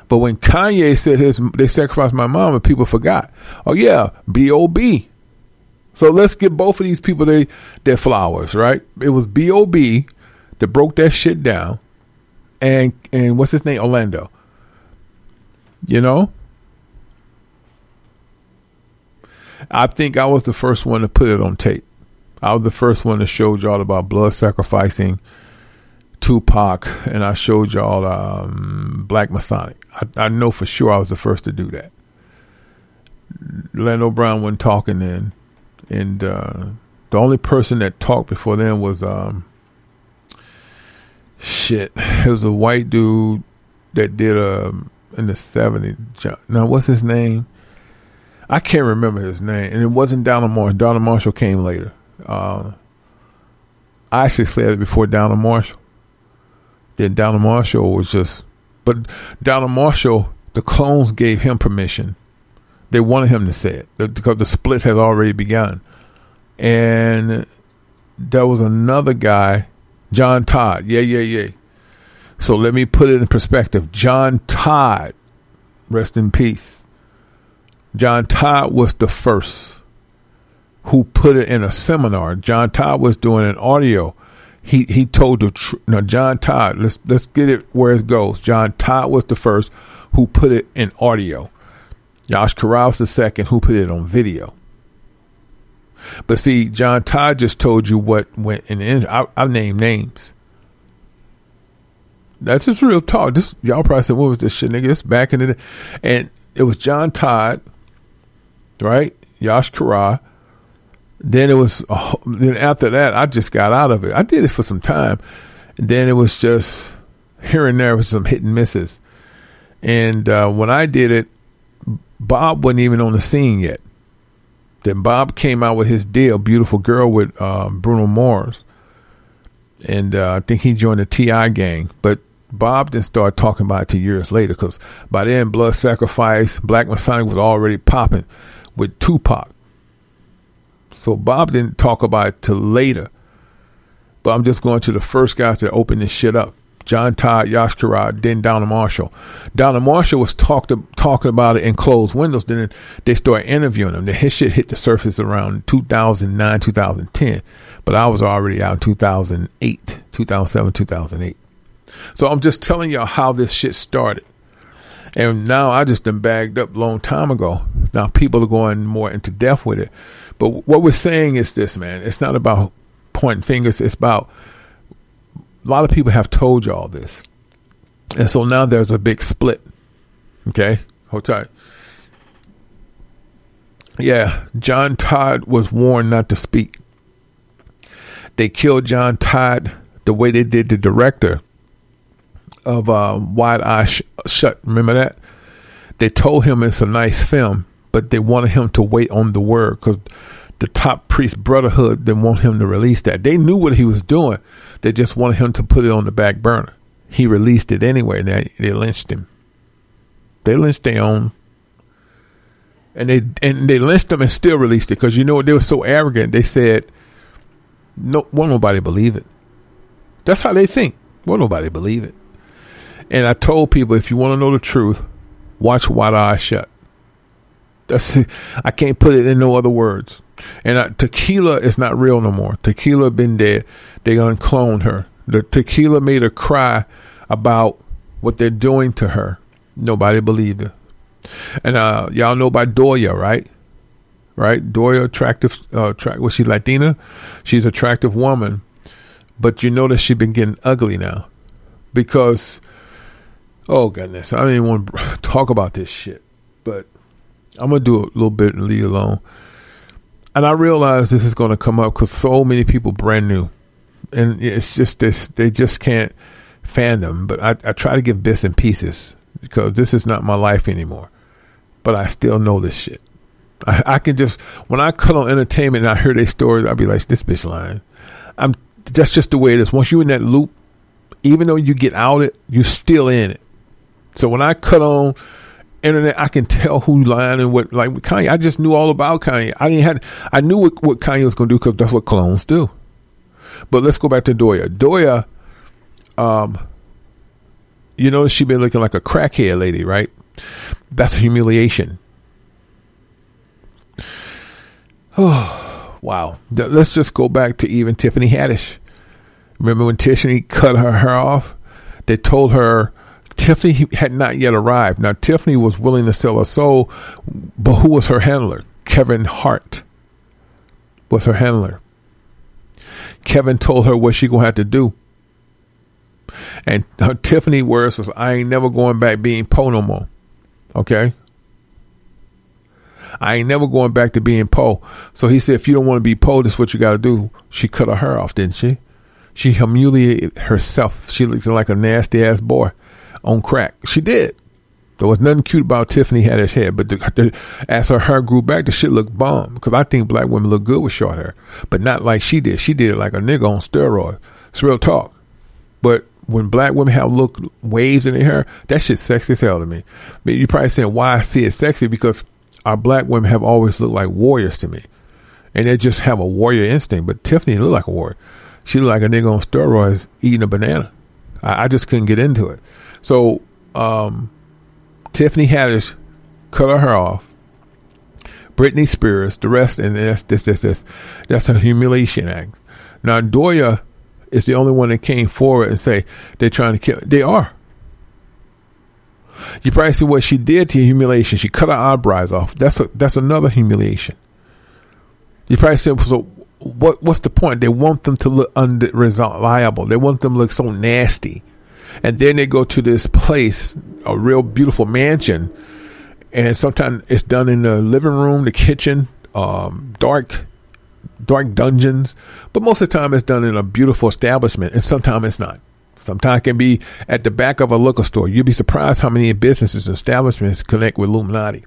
But when Kanye said his they sacrificed my mom and people forgot. Oh yeah, B.O.B. So let's give both of these people they, their flowers, right? It was B.O.B. that broke that shit down. And and what's his name? Orlando. You know? I think I was the first one to put it on tape. I was the first one to show y'all about blood sacrificing Tupac, and I showed y'all um, Black Masonic. I, I, know for sure I was the first to do that. Lando Brown wasn't talking then, and uh, the only person that talked before then was um, shit. It was a white dude that did a um, in the seventies. Now what's his name? I can't remember his name, and it wasn't Donald Marshall. Donald Marshall came later. Uh, I actually said it before Donald Marshall. Then Donald Marshall was just, but Donald Marshall, the clones gave him permission. They wanted him to say it because the split had already begun, and there was another guy, John Todd. Yeah, yeah, yeah. So let me put it in perspective. John Todd, rest in peace John Todd was the first who put it in a seminar. John Todd was doing an audio. He he told the tr- now John Todd. Let's let's get it where it goes. John Todd was the first who put it in audio. Yash Karai was the second who put it on video. But see, John Todd just told you what went in. The, I, I name names. That's just real talk. This y'all probably said, "What was this shit, nigga?" Back in the day, and it was John Todd right? Yash Karai. Then it was, uh, then after that, I just got out of it. I did it for some time. And then it was just here and there with some hit and misses. And uh, when I did it, Bob wasn't even on the scene yet. Then Bob came out with his deal, Beautiful Girl with uh, Bruno Mars. And uh, I think he joined the T.I. gang. But Bob didn't start talking about it two years later because by then, Blood Sacrifice, Black Masonic was already popping with Tupac. So Bob didn't talk about it till later. But I'm just going to the first guys that opened this shit up. John Todd, Yash Karai, then Donald Marshall. Donald Marshall was talked talking about it in closed windows. Then they started interviewing him. Then his shit hit the surface around 2009, 2010. But I was already out in 2008, 2007, 2008. So I'm just telling y'all how this shit started. And now I just been bagged up long time ago. Now people are going more into depth with it. But what we're saying is this, man. It's not about pointing fingers. It's about a lot of people have told you all this. And so now there's a big split. Okay, hold tight. Yeah, John Todd was warned not to speak. They killed John Todd the way they did the director of uh, Wide Eye Sh- Shut. Remember that? They told him it's a nice film, but they wanted him to wait on the word because the top priest brotherhood didn't want him to release that. They knew what he was doing. They just wanted him to put it on the back burner. He released it anyway. And they, they lynched him. They lynched their own. And they and they lynched him and still released it because you know they were so arrogant. They said, "No, won't nobody believe it." That's how they think. Won't nobody believe it? And I told people, if you want to know the truth, watch Wide Eye Shut. That's I can't put it in no other words. And tequila is not real no more. Tequila been dead. They gonna her. The tequila made her cry about what they're doing to her. Nobody believed her. And uh, y'all know about Doya, right? Right? Doya, attractive. Uh, was she Latina? She's attractive woman, but you notice she's been getting ugly now because. Oh goodness, I don't even want to talk about this shit, but I'm gonna do a little bit and leave alone. And I realize this is gonna come up because so many people brand new, and it's just this they just can't fan them. But I, I try to give bits and pieces because this is not my life anymore. But I still know this shit. I, I can just when I cut on entertainment and I hear their stories, I'll be like, this bitch lying. I'm that's just the way it is. Once you're in that loop, even though you get out it, you're still in it. So when I cut on internet, I can tell who lying and what. Like Kanye, I just knew all about Kanye. I didn't had I knew what, what Kanye was going to do because that's what clones do. But let's go back to Doya. Doya, um, you notice she been looking like a crackhead lady, right? That's humiliation. Oh, wow. Let's just go back to even Tiffany Haddish. Remember when Tiffany cut her hair off? They told her Tiffany had not yet arrived. Now, Tiffany was willing to sell her soul, but who was her handler? Kevin Hart was her handler. Kevin told her what she gonna have to do. And her Tiffany words was, I ain't never going back being Poe no more. Okay? I ain't never going back to being Poe. So he said, if you don't want to be Poe, this is what you got to do. She cut her hair off, didn't she? She humiliated herself. She looked like a nasty ass boy on crack. She did. There was nothing cute about Tiffany Haddish hair, but the, the, as her hair grew back, the shit looked bomb. Because I think black women look good with short hair, but not like she did. She did it like a nigga on steroids. It's real talk. But when black women have look waves in their hair, that shit's sexy as hell to me. Mean, you're probably saying why I see it sexy because our black women have always looked like warriors to me, and they just have a warrior instinct. But Tiffany looked like a warrior. She looked like a nigga on steroids eating a banana. I, I just couldn't get into it. So um, Tiffany Haddish cut her hair off. Britney Spears, the rest, and that's this, this, this. That's a humiliation act. Now Doya is the only one that came forward and say they're trying to kill. They are. You probably see what she did to humiliation. She cut her eyebrows off. That's a that's another humiliation. You probably said so. What what's the point? They want them to look unreliable. They want them to look so nasty, and then they go to this place, a real beautiful mansion, and sometimes it's done in the living room, the kitchen, um, dark, dark dungeons. But most of the time, it's done in a beautiful establishment, and sometimes it's not. Sometimes it can be at the back of a liquor store. You'd be surprised how many businesses and establishments connect with Illuminati.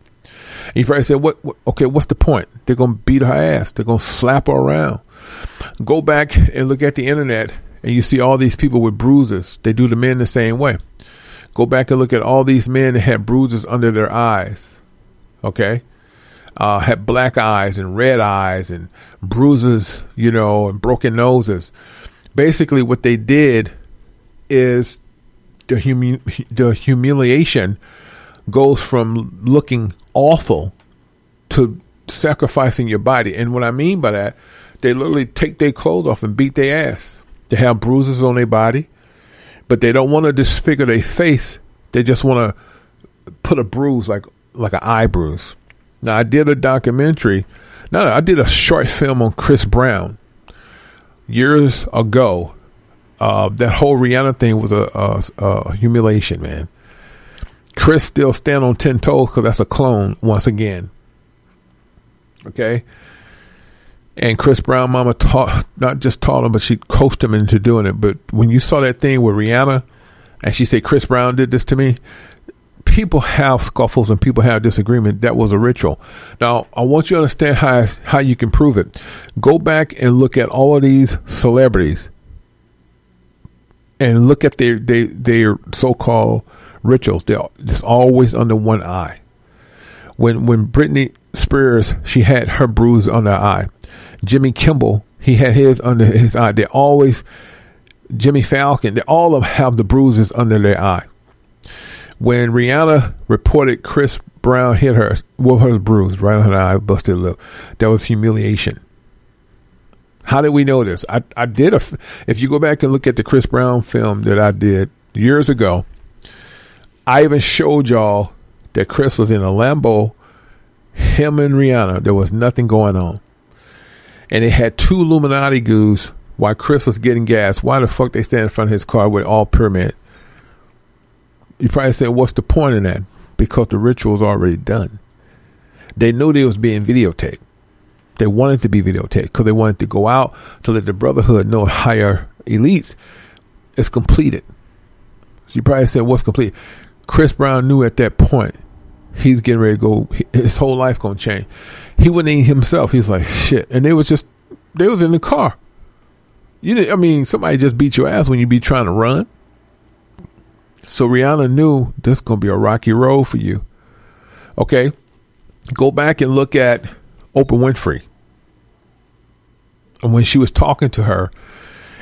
And you probably say, what, what? Okay, what's the point? They're gonna beat her ass. They're gonna slap her around. Go back and look at the internet, and you see all these people with bruises. They do the men the same way. Go back and look at all these men that had bruises under their eyes. Okay, uh, had black eyes and red eyes and bruises, you know, and broken noses. Basically, what they did is the humi- the humiliation goes from looking awful to sacrificing your body. And what I mean by that, they literally take their clothes off and beat their ass. They have bruises on their body, but they don't want to disfigure their face. They just want to put a bruise like like an eye bruise. Now I did a documentary. No, no, I did a short film on Chris Brown years ago. Uh, that whole Rihanna thing was a, a, a humiliation, man. Chris still stand on ten toes because that's a clone once again. Okay. And Chris Brown mama taught not just taught him, but she coached him into doing it. But when you saw that thing with Rihanna and she said Chris Brown did this to me, people have scuffles and people have disagreement. That was a ritual. Now I want you to understand how how you can prove it. Go back and look at all of these celebrities and look at their their, their so called rituals. They're it's always under one eye. When when Britney Spears she had her bruise on her eye. Jimmy Kimmel he had his under his eye. They always Jimmy Fallon. They all of have the bruises under their eye. When Rihanna reported Chris Brown hit her with her bruise right on her eye, busted lip, that was humiliation. How did we know this? I, I did a. If you go back and look at the Chris Brown film that I did years ago, I even showed y'all that Chris was in a Lambo, him and Rihanna. There was nothing going on, and they had two Illuminati goons while Chris was getting gas. Why the fuck they stand in front of his car with all permit? You probably said, "What's the point in that?" Because the ritual was already done. They knew they was being videotaped. They wanted to be videotaped because they wanted to go out to let the brotherhood know higher elites is completed. So you probably said, "What's complete?" Chris Brown knew at that point he's getting ready to go. His whole life gonna change. He wouldn't eat himself. He was like, "Shit," and they was just they was in the car. You, didn't- I mean, somebody just beat your ass when you be trying to run. So Rihanna knew this is gonna be a rocky road for you. Okay, go back and look at Oprah Winfrey. And when she was talking to her,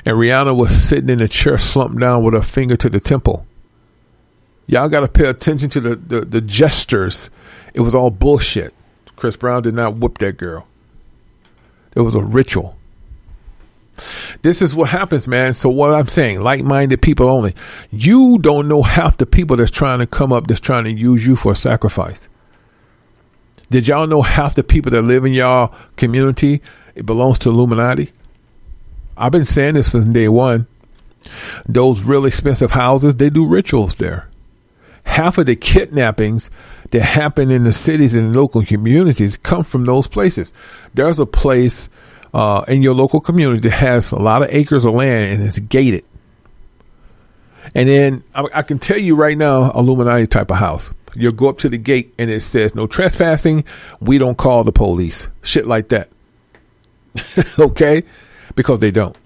and Rihanna was sitting in a chair slumped down with her finger to the temple. Y'all got to pay attention to the, the, the gestures. It was all bullshit. Chris Brown did not whoop that girl. It was a ritual. This is what happens, man. So what I'm saying, like-minded people only. You don't know half the people that's trying to come up, that's trying to use you for a sacrifice. Did y'all know half the people that live in y'all community it belongs to Illuminati? I've been saying this from day one. Those real expensive houses, they do rituals there. Half of the kidnappings that happen in the cities and local communities come from those places. There's a place uh, in your local community that has a lot of acres of land and it's gated. And then I, I can tell you right now, Illuminati type of house. You'll go up to the gate and it says no trespassing. We don't call the police. Shit like that. okay? Because they don't.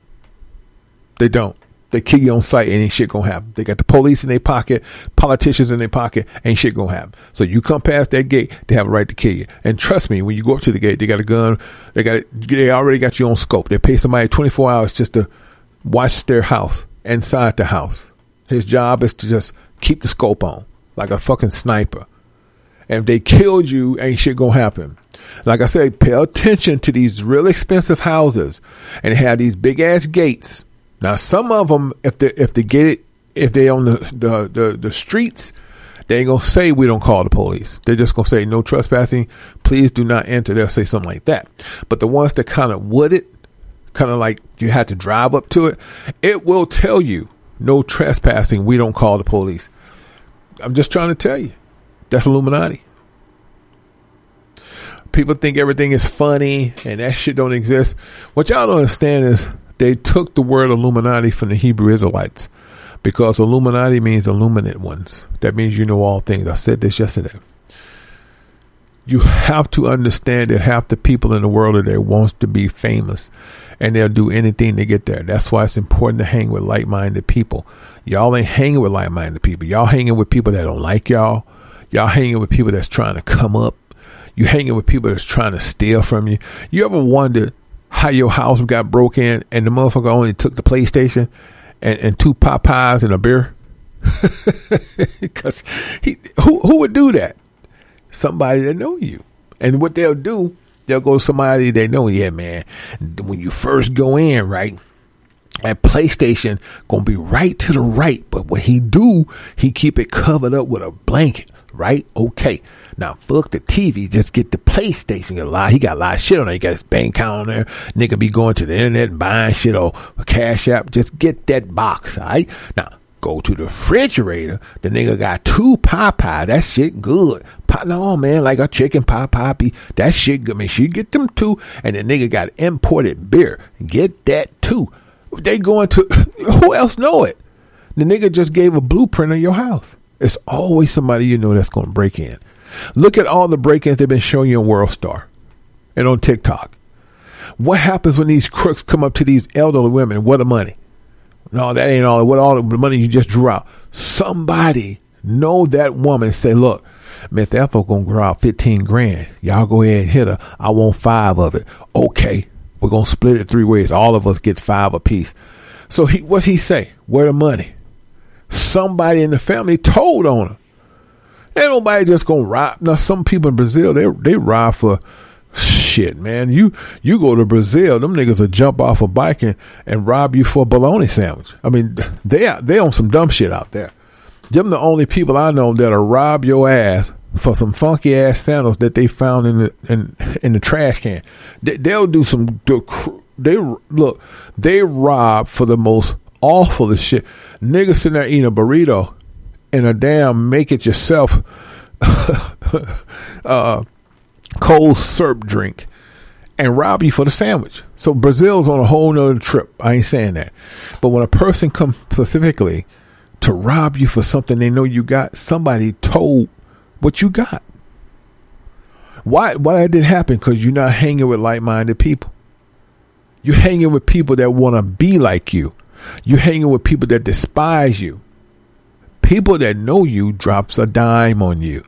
They don't. They kill you on sight and ain't shit gonna happen. They got the police in their pocket, politicians in their pocket, ain't shit gonna happen. So you come past that gate, they have a right to kill you. And trust me, when you go up to the gate, they got a gun, they got they already got you on scope. They pay somebody twenty four hours just to watch their house, inside the house. His job is to just keep the scope on, like a fucking sniper. And if they killed you, ain't shit gonna happen. Like I said, pay attention to these real expensive houses and have these big ass gates. Now, some of them, if they if they get it, if they on the the the, the streets, they ain't gonna say we don't call the police. They're just gonna say no trespassing. Please do not enter. They'll say something like that. But the ones that kind of wooded, kind of like you had to drive up to it, it will tell you no trespassing. We don't call the police. I'm just trying to tell you, that's Illuminati. People think everything is funny and that shit don't exist. What y'all don't understand is they took the word Illuminati from the Hebrew Israelites because Illuminati means illuminate ones. That means you know all things. I said this yesterday. You have to understand that half the people in the world today wants to be famous and they'll do anything to get there. That's why it's important to hang with like-minded people. Y'all ain't hanging with like-minded people. Y'all hanging with people that don't like y'all. Y'all hanging with people that's trying to come up. You hanging with people that's trying to steal from you. You ever wondered how your house got broke in and the motherfucker only took the PlayStation and, and two Popeyes and a beer? Because he who who would do that? Somebody that know you. And what they'll do, they'll go to somebody they know. Yeah, man. When you first go in, right? That PlayStation gonna be right to the right, but what he do, he keep it covered up with a blanket, right? Okay. Now fuck the TV, just get the PlayStation. A lot, he got a lot of shit on there. He got his bank account on there. Nigga be going to the internet and buying shit or Cash App. Just get that box, all right? Now Go to the refrigerator. The nigga got two Popeye. That shit good. Pop, no man, like a chicken pot poppy. That shit good. Make sure you get them two. And the nigga got imported beer. Get that too. They going to who else know it? The nigga just gave a blueprint of your house. It's always somebody you know that's going to break in. Look at all the break-ins they've been showing you on World Star and on TikTok. What happens when these crooks come up to these elderly women? What the money? No, that ain't all. What all the money you just drew out? Somebody know that woman say, look, Miss Ethel gonna grow out fifteen grand. Y'all go ahead and hit her. I want five of it. Okay, we're gonna split it three ways. All of us get five apiece. So he, what he say? Where the money? Somebody in the family told on her. Ain't nobody just gonna rob. Now, some people in Brazil, they they rob for shit, man. You you go to Brazil, them niggas will jump off a bike and, and rob you for a bologna sandwich. I mean, they they on some dumb shit out there. Them the only people I know that'll rob your ass for some funky ass sandals that they found in the in in the trash can. They, they'll do some they look they rob for the most awful shit. Niggas sitting there eating a burrito and a damn make it yourself uh, cold syrup drink and rob you for the sandwich. So Brazil's on a whole nother trip. I ain't saying that. But when a person comes specifically to rob you for something they know you got, somebody told what you got. Why why that didn't happen? Because you're not hanging with like minded people. You're hanging with people that want to be like you. You're hanging with people that despise you. People that know you drops a dime on you.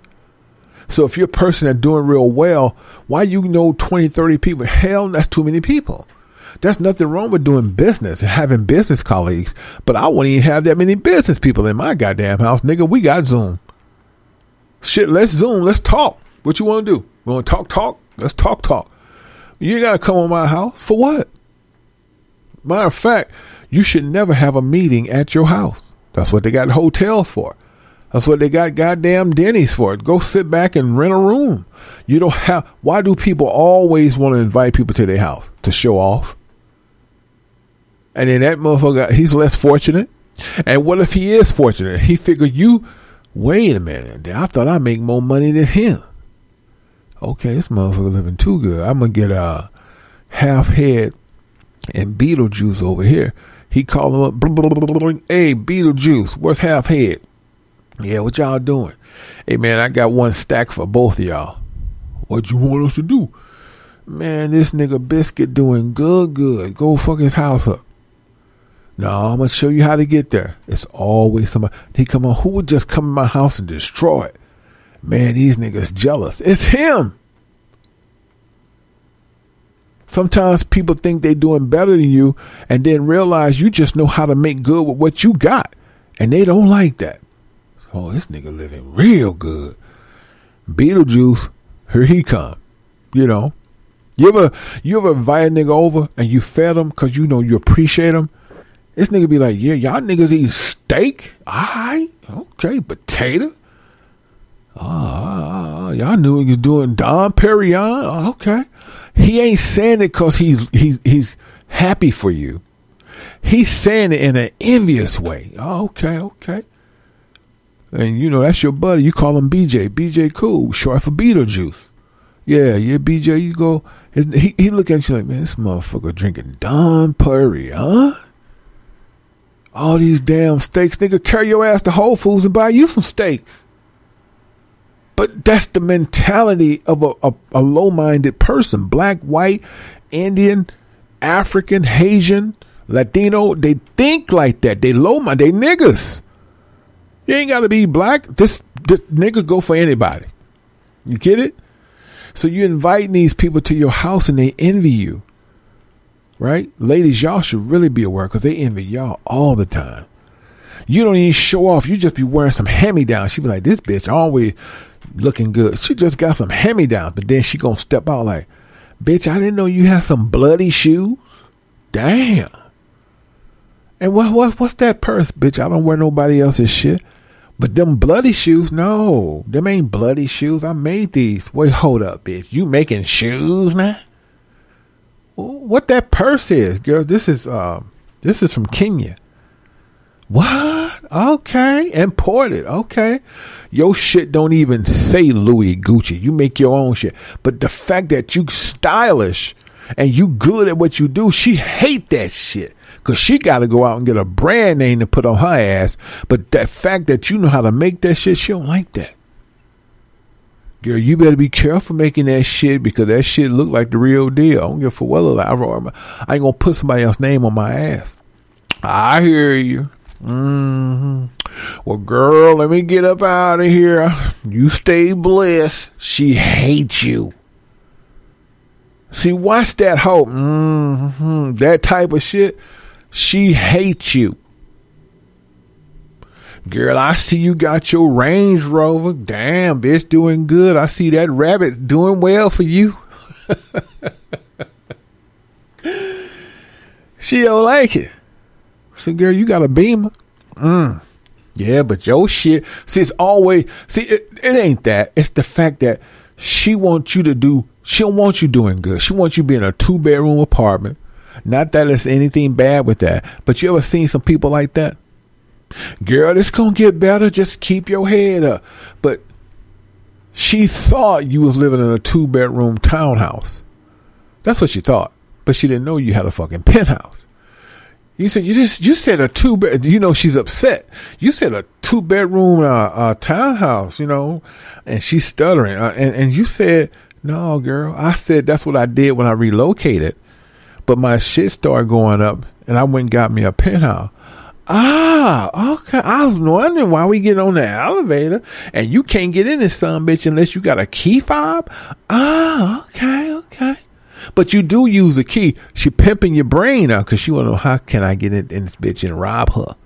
So if you're a person that's doing real well, why you know 20, 30 people? Hell, that's too many people. There's nothing wrong with doing business and having business colleagues, but I wouldn't even have that many business people in my goddamn house. Nigga, we got Zoom. Shit, let's Zoom. Let's talk. What you want to do? We want to talk, talk? Let's talk, talk. You got to come on my house. For what? Matter of fact, you should never have a meeting at your house. That's what they got hotels for. That's what they got goddamn Denny's for. Go sit back and rent a room. You don't have. Why do people always want to invite people to their house to show off? And then that motherfucker, he's less fortunate. And what if he is fortunate? He figured you. Wait a minute. I thought I make more money than him. Okay, this motherfucker living too good. I'm gonna get a half head and Beetlejuice over here. He called him up. "Blah, blah, blah, blah. Hey, Beetlejuice, where's half head? Yeah, what y'all doing? Hey man, I got one stack for both of y'all. What you want us to do? Man, this nigga Biscuit doing good, good. Go fuck his house up. No, I'm gonna show you how to get there. It's always somebody. He come on. Who would just come in my house and destroy it? Man, these niggas jealous. It's him. Sometimes people think they're doing better than you and then realize you just know how to make good with what you got. And they don't like that. Oh, this nigga living real good. Beetlejuice, here he come. You know. You ever you ever invite a nigga over and you fed him because you know you appreciate him? This nigga be like, yeah, y'all niggas eat steak? Alright, okay, potato. Ah, ah, ah, ah, y'all knew he was doing Dom Pérignon. Okay, he ain't saying it because he's he's he's happy for you. He's saying it in an envious way. Oh, okay, okay. And you know that's your buddy. You call him BJ. BJ cool, short for Beetlejuice. Yeah, yeah, BJ. You go. He he look at you like, man, this motherfucker drinking Dom Pérignon. All these damn steaks, nigga. Carry your ass to Whole Foods and buy you some steaks. But that's the mentality of a, a, a low minded person. Black, white, Indian, African, Haitian, Latino. They think like that. They low mind. They niggas. You ain't got to be black. This, this nigga go for anybody. You get it? So you invite these people to your house and they envy you. Right? Ladies, y'all should really be aware because they envy y'all all the time. You don't even show off. You just be wearing some hand-me-downs. She be like, this bitch always looking good. She just got some hand-me-downs, but then she gonna step out like, bitch, I didn't know you had some bloody shoes. Damn. And what what what's that purse, bitch? I don't wear nobody else's shit. But them bloody shoes, no, them ain't bloody shoes. I made these. Wait, hold up, bitch. You making shoes now? What that purse is, girl? This is um, this is from Kenya. What? Okay. Imported. Okay. Your shit don't even say Louis Gucci. You make your own shit. But the fact that you stylish and you good at what you do, she hate that shit. Cause she gotta go out and get a brand name to put on her ass. But that fact that you know how to make that shit, she don't like that. Girl, you better be careful making that shit because that shit look like the real deal. I don't give a fuck what it look like. I ain't gonna put somebody else's name on my ass. I hear you. Hmm Well, girl, let me get up out of here. You stay blessed. She hates you. See, watch that hoe. hmm That type of shit. She hates you. Girl, I see you got your Range Rover. Damn, bitch, doing good. I see that rabbit doing well for you. she don't like it. So, girl, you got a beamer. Mm. Yeah, but your shit. See, it's always. See, it, it ain't that. It's the fact that she wants you to do. She don't want you doing good. She wants you to be in a two bedroom apartment. Not that it's anything bad with that, but you ever seen some people like that? Girl, it's gonna get better. Just keep your head up. But she thought you was living in a two bedroom townhouse. That's what she thought. But she didn't know you had a fucking penthouse. You said you just you said a two bed. You know she's upset. You said a two bedroom uh, uh, townhouse. You know, and she's stuttering. Uh, and and you said no, girl. I said that's what I did when I relocated. But my shit started going up, and I went and got me a penthouse. Ah, okay. I was wondering why we get on the elevator and you can't get in this son bitch unless you got a key fob. Ah, okay, okay. But you do use a key. She pimping your brain out because she want to know how can I get in, in this bitch and rob her.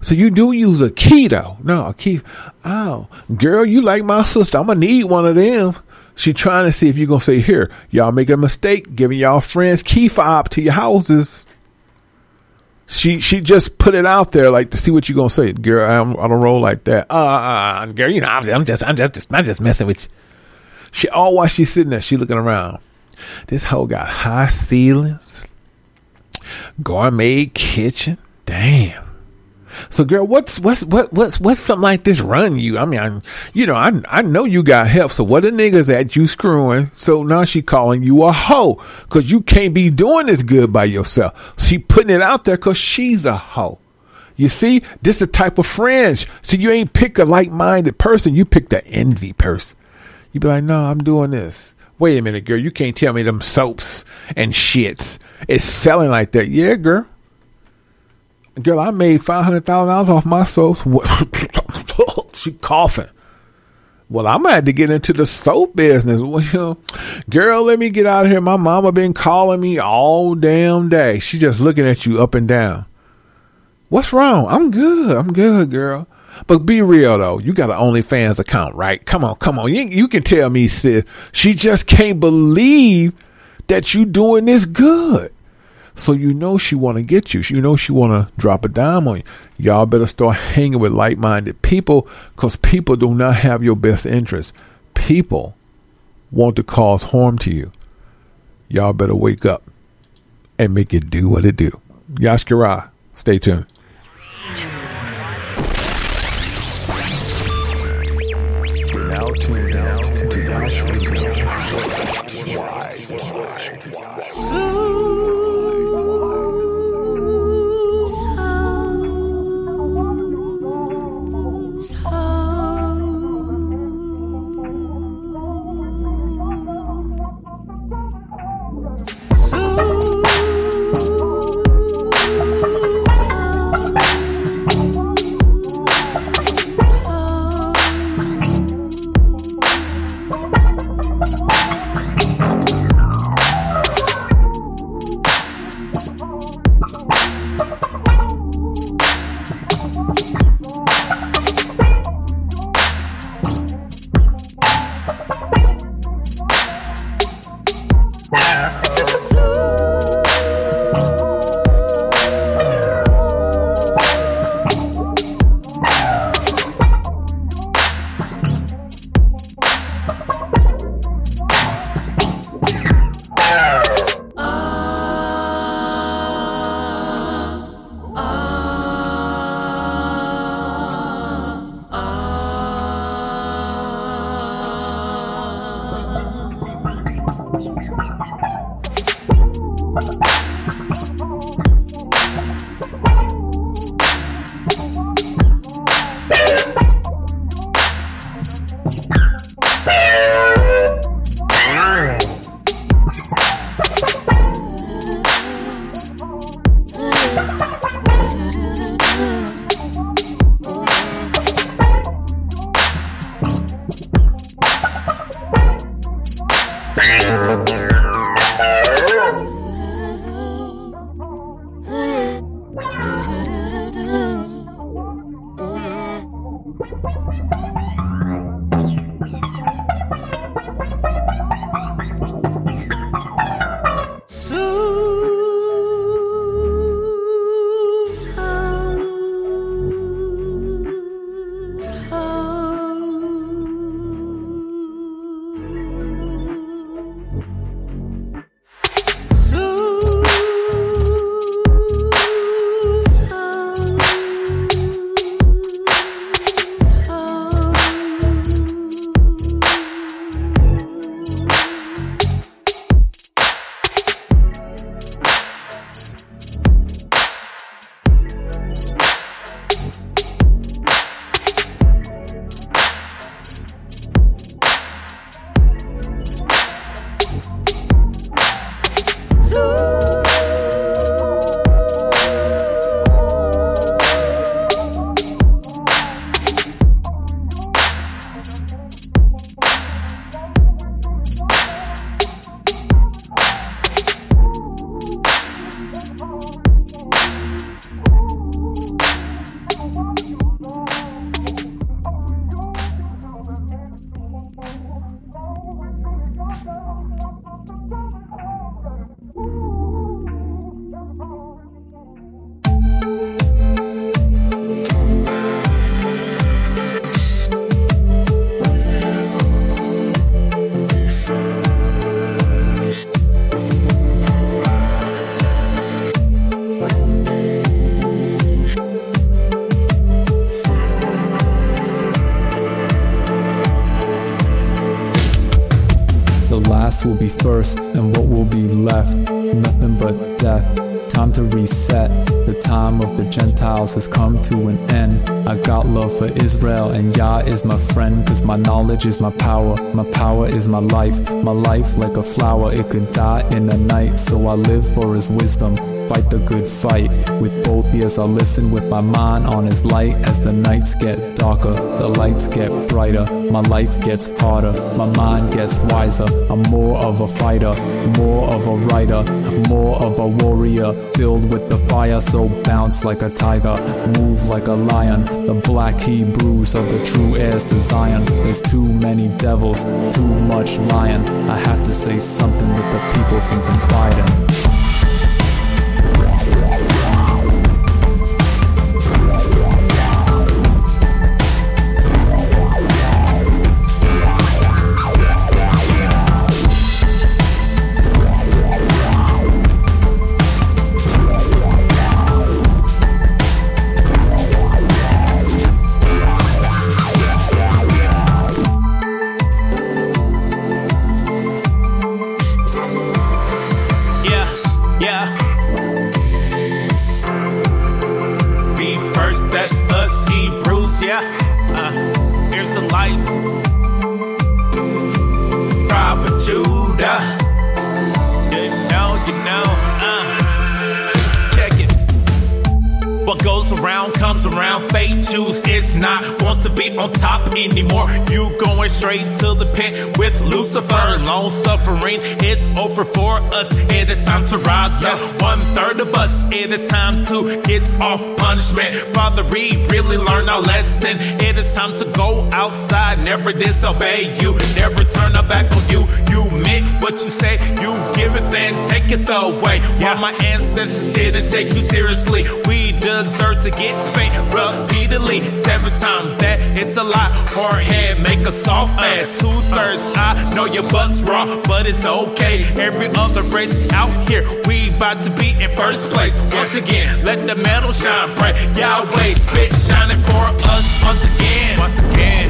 So you do use a key though. No, a key. Oh, girl, you like my sister. I'm gonna need one of them. She trying to see if you're gonna say here, y'all make a mistake giving y'all friends key fob to your houses. She she just put it out there like to see what you gonna say, girl. I'm, I don't roll like that. Uh, uh, girl, you know I'm, I'm just I'm just I'm just messing with you. She all while she's sitting there, she looking around. This hoe got high ceilings, gourmet kitchen. Damn. So, girl, what's what's what what's what's something like this run you? I mean, I, you know, I I know you got help. So, what the niggas at you screwing? So now she calling you a hoe because you can't be doing this good by yourself. She putting it out there because she's a hoe. You see, this the type of friends. So you ain't pick a like minded person. You pick the envy person. You be like, no, I'm doing this. Wait a minute, girl. You can't tell me them soaps and shits is selling like that. Yeah, girl. Girl, I made five hundred thousand dollars off my soaps. she coughing. Well, I'm gonna have to get into the soap business. Well, girl, let me get out of here. My mama been calling me all damn day. She just looking at you up and down. What's wrong? I'm good. I'm good, girl. But be real though. You got an OnlyFans account, right? Come on, come on. You, you can tell me, sis. She just can't believe that you doing this good. So you know she want to get you. You know she want to drop a dime on you. Y'all better start hanging with like-minded people because people do not have your best interest. People want to cause harm to you. Y'all better wake up and make it do what it do. Yashkara, stay tuned. Tuned out to Yash past is my power. My power is my life. My life, like a flower, it could die in a night. So I live for his wisdom fight the good fight. With both ears, I listen with my mind on his light. As the nights get darker, the lights get brighter. My life gets harder, my mind gets wiser. I'm more of a fighter, more of a writer, more of a warrior. Filled with the fire, so bounce like a tiger, move like a lion. The black Hebrews of the true heirs to Zion. There's too many devils, too much lying. I have to say something that the people can confide in. Time to rise up. One third of us. It is time to get off punishment. Father, we really learn our lesson. It is time to go outside. Never disobey you. Never turn our back on you. You meant what you say. You give it then take it away. While my ancestors didn't take you seriously, we deserve to get spanked repeatedly. Seven times that it's a lot. Hard head, make a soft uh. ass. Two thirds, uh. I know your butt's raw, but it's okay. Every other race out here, we about to be in first place. Once again, let the metal shine bright. Yahweh, spit shining for us once again. Once again.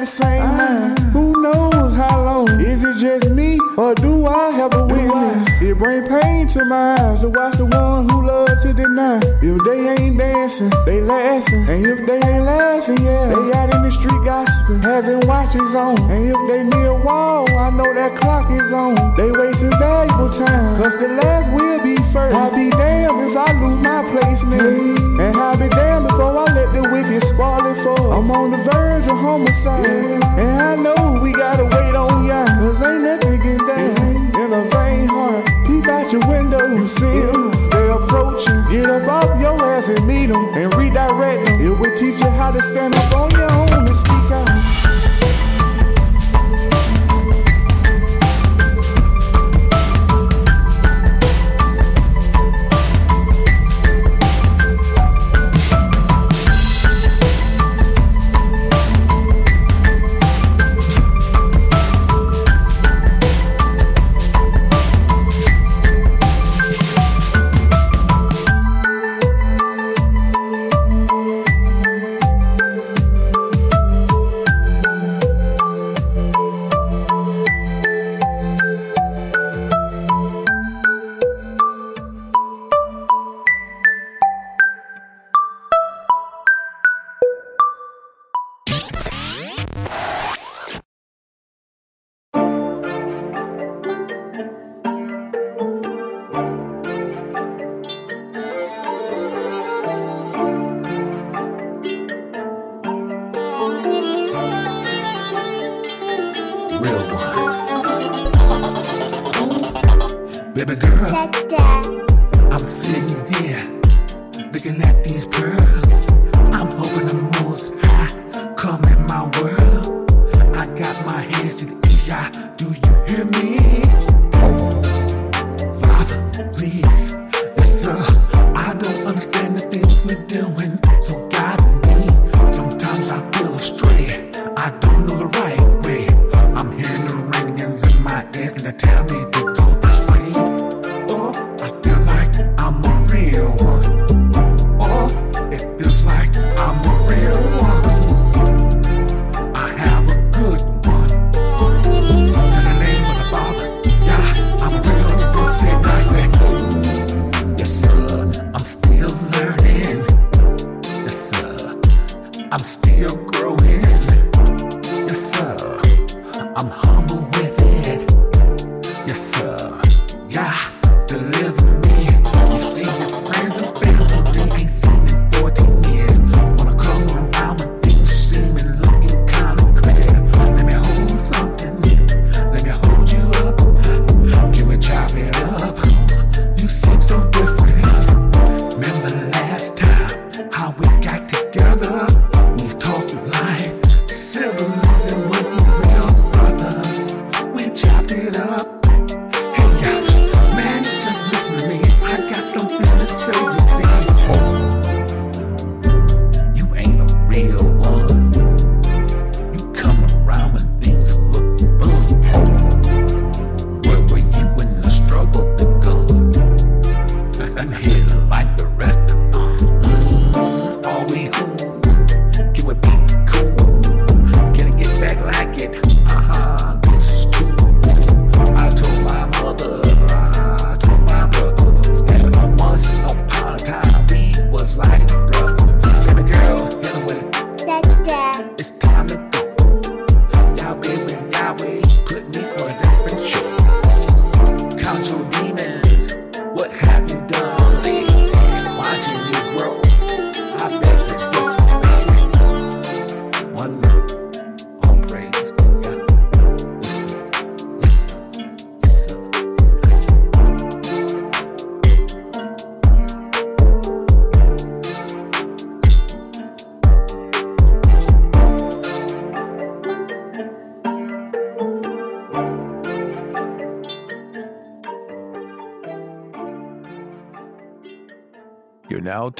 The same mind. Who knows how long? Is it just me or do I have a witness? It bring pain to my eyes to watch the ones If they ain't dancing, they laughing. And if they ain't laughing, yeah, they out in the street gossiping, having watches on. And if they near a wall, I know that clock is on. They wasting valuable time, cause the last will be first. I'll be damned if I lose my placement. And I'll be damned before I let the wicked spoil it for. I'm on the verge of homicide. And I know we gotta wait on ya. Cause ain't that digging down in a vain heart. Peep out your window, you see. They approaching. Get up off your ass and meet them and redirect them. It will teach you how to stand up on your own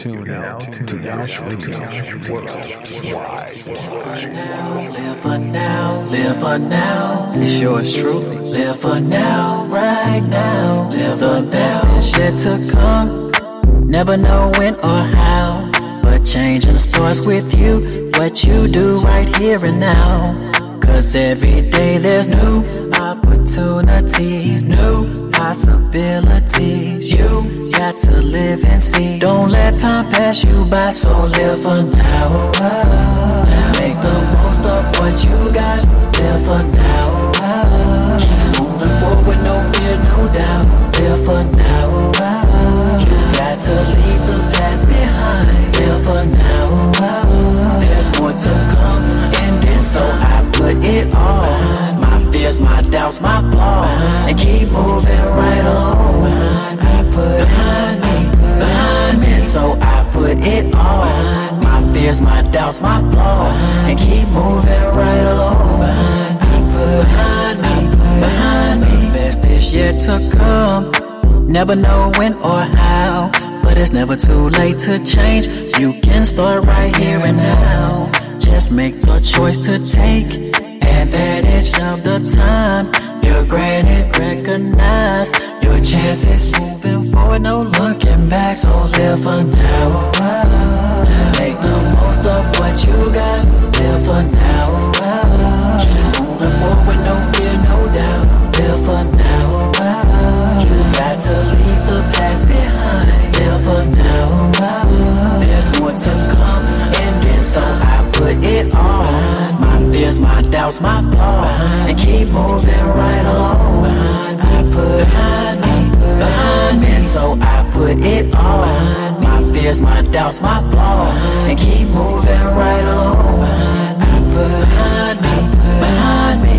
You're now tuned out to Yash Radio Worldwide. Live for now, live for now. It's yours truly. Live for now, right now. Live the best is yet to come. Never know when or how, but changing starts with you. What you do right here and now. Cause every day there's new opportunities, new possibilities. You got to live and see. Don't let time pass you by, so live for now. Make the most of what you got. Live for now. Moving forward, no fear, no doubt. Live for now. Got to leave the past behind. Live for now. There's more to come, and then so I put it all. My fears, my doubts, my flaws, and keep moving right along. I put behind me, behind me, so I put it all. My fears, my doubts, my flaws, and keep moving right along. I put behind me, behind me, best is yet to come. Never know when or how, but it's never too late to change. You can start right here and now. Just make the choice to take advantage of the time. You're granted, recognize your chances moving forward, no looking back. So live for now. Make the most of what you got. Live for now. Moving forward, no fear, no doubt. Live for now. You got to leave the past behind. Live for now. There's more to come, and then so I put it on. My fears, my doubts, my flaws, and keep moving right along. I put behind me, behind me, so I put it on. My fears, my doubts, my flaws, and keep moving right along. I put behind me, behind me.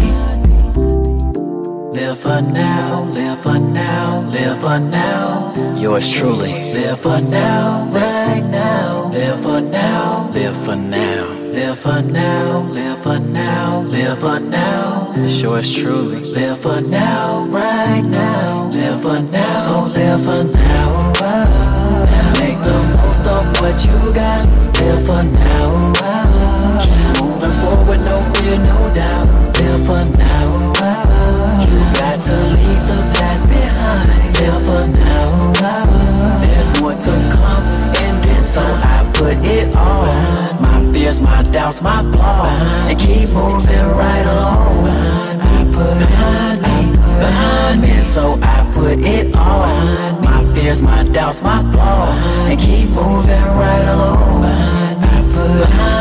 Live for now, live for now, live for now. Yours truly, live for now, right now, live for now, live for now, live for now, live for now, live for now. It's yours truly, live for now, right now, live for now, so live for now. Now make the most of what you got, live for now. Keep moving forward, no fear, no doubt, live for now. Uh, you got to leave the past behind, live for now. There's more to come, so I put it on. My fears, my doubts, my flaws, and keep moving right along. I put behind me, behind me, so I put it on. My fears, my doubts, my flaws, and keep moving right along. I put behind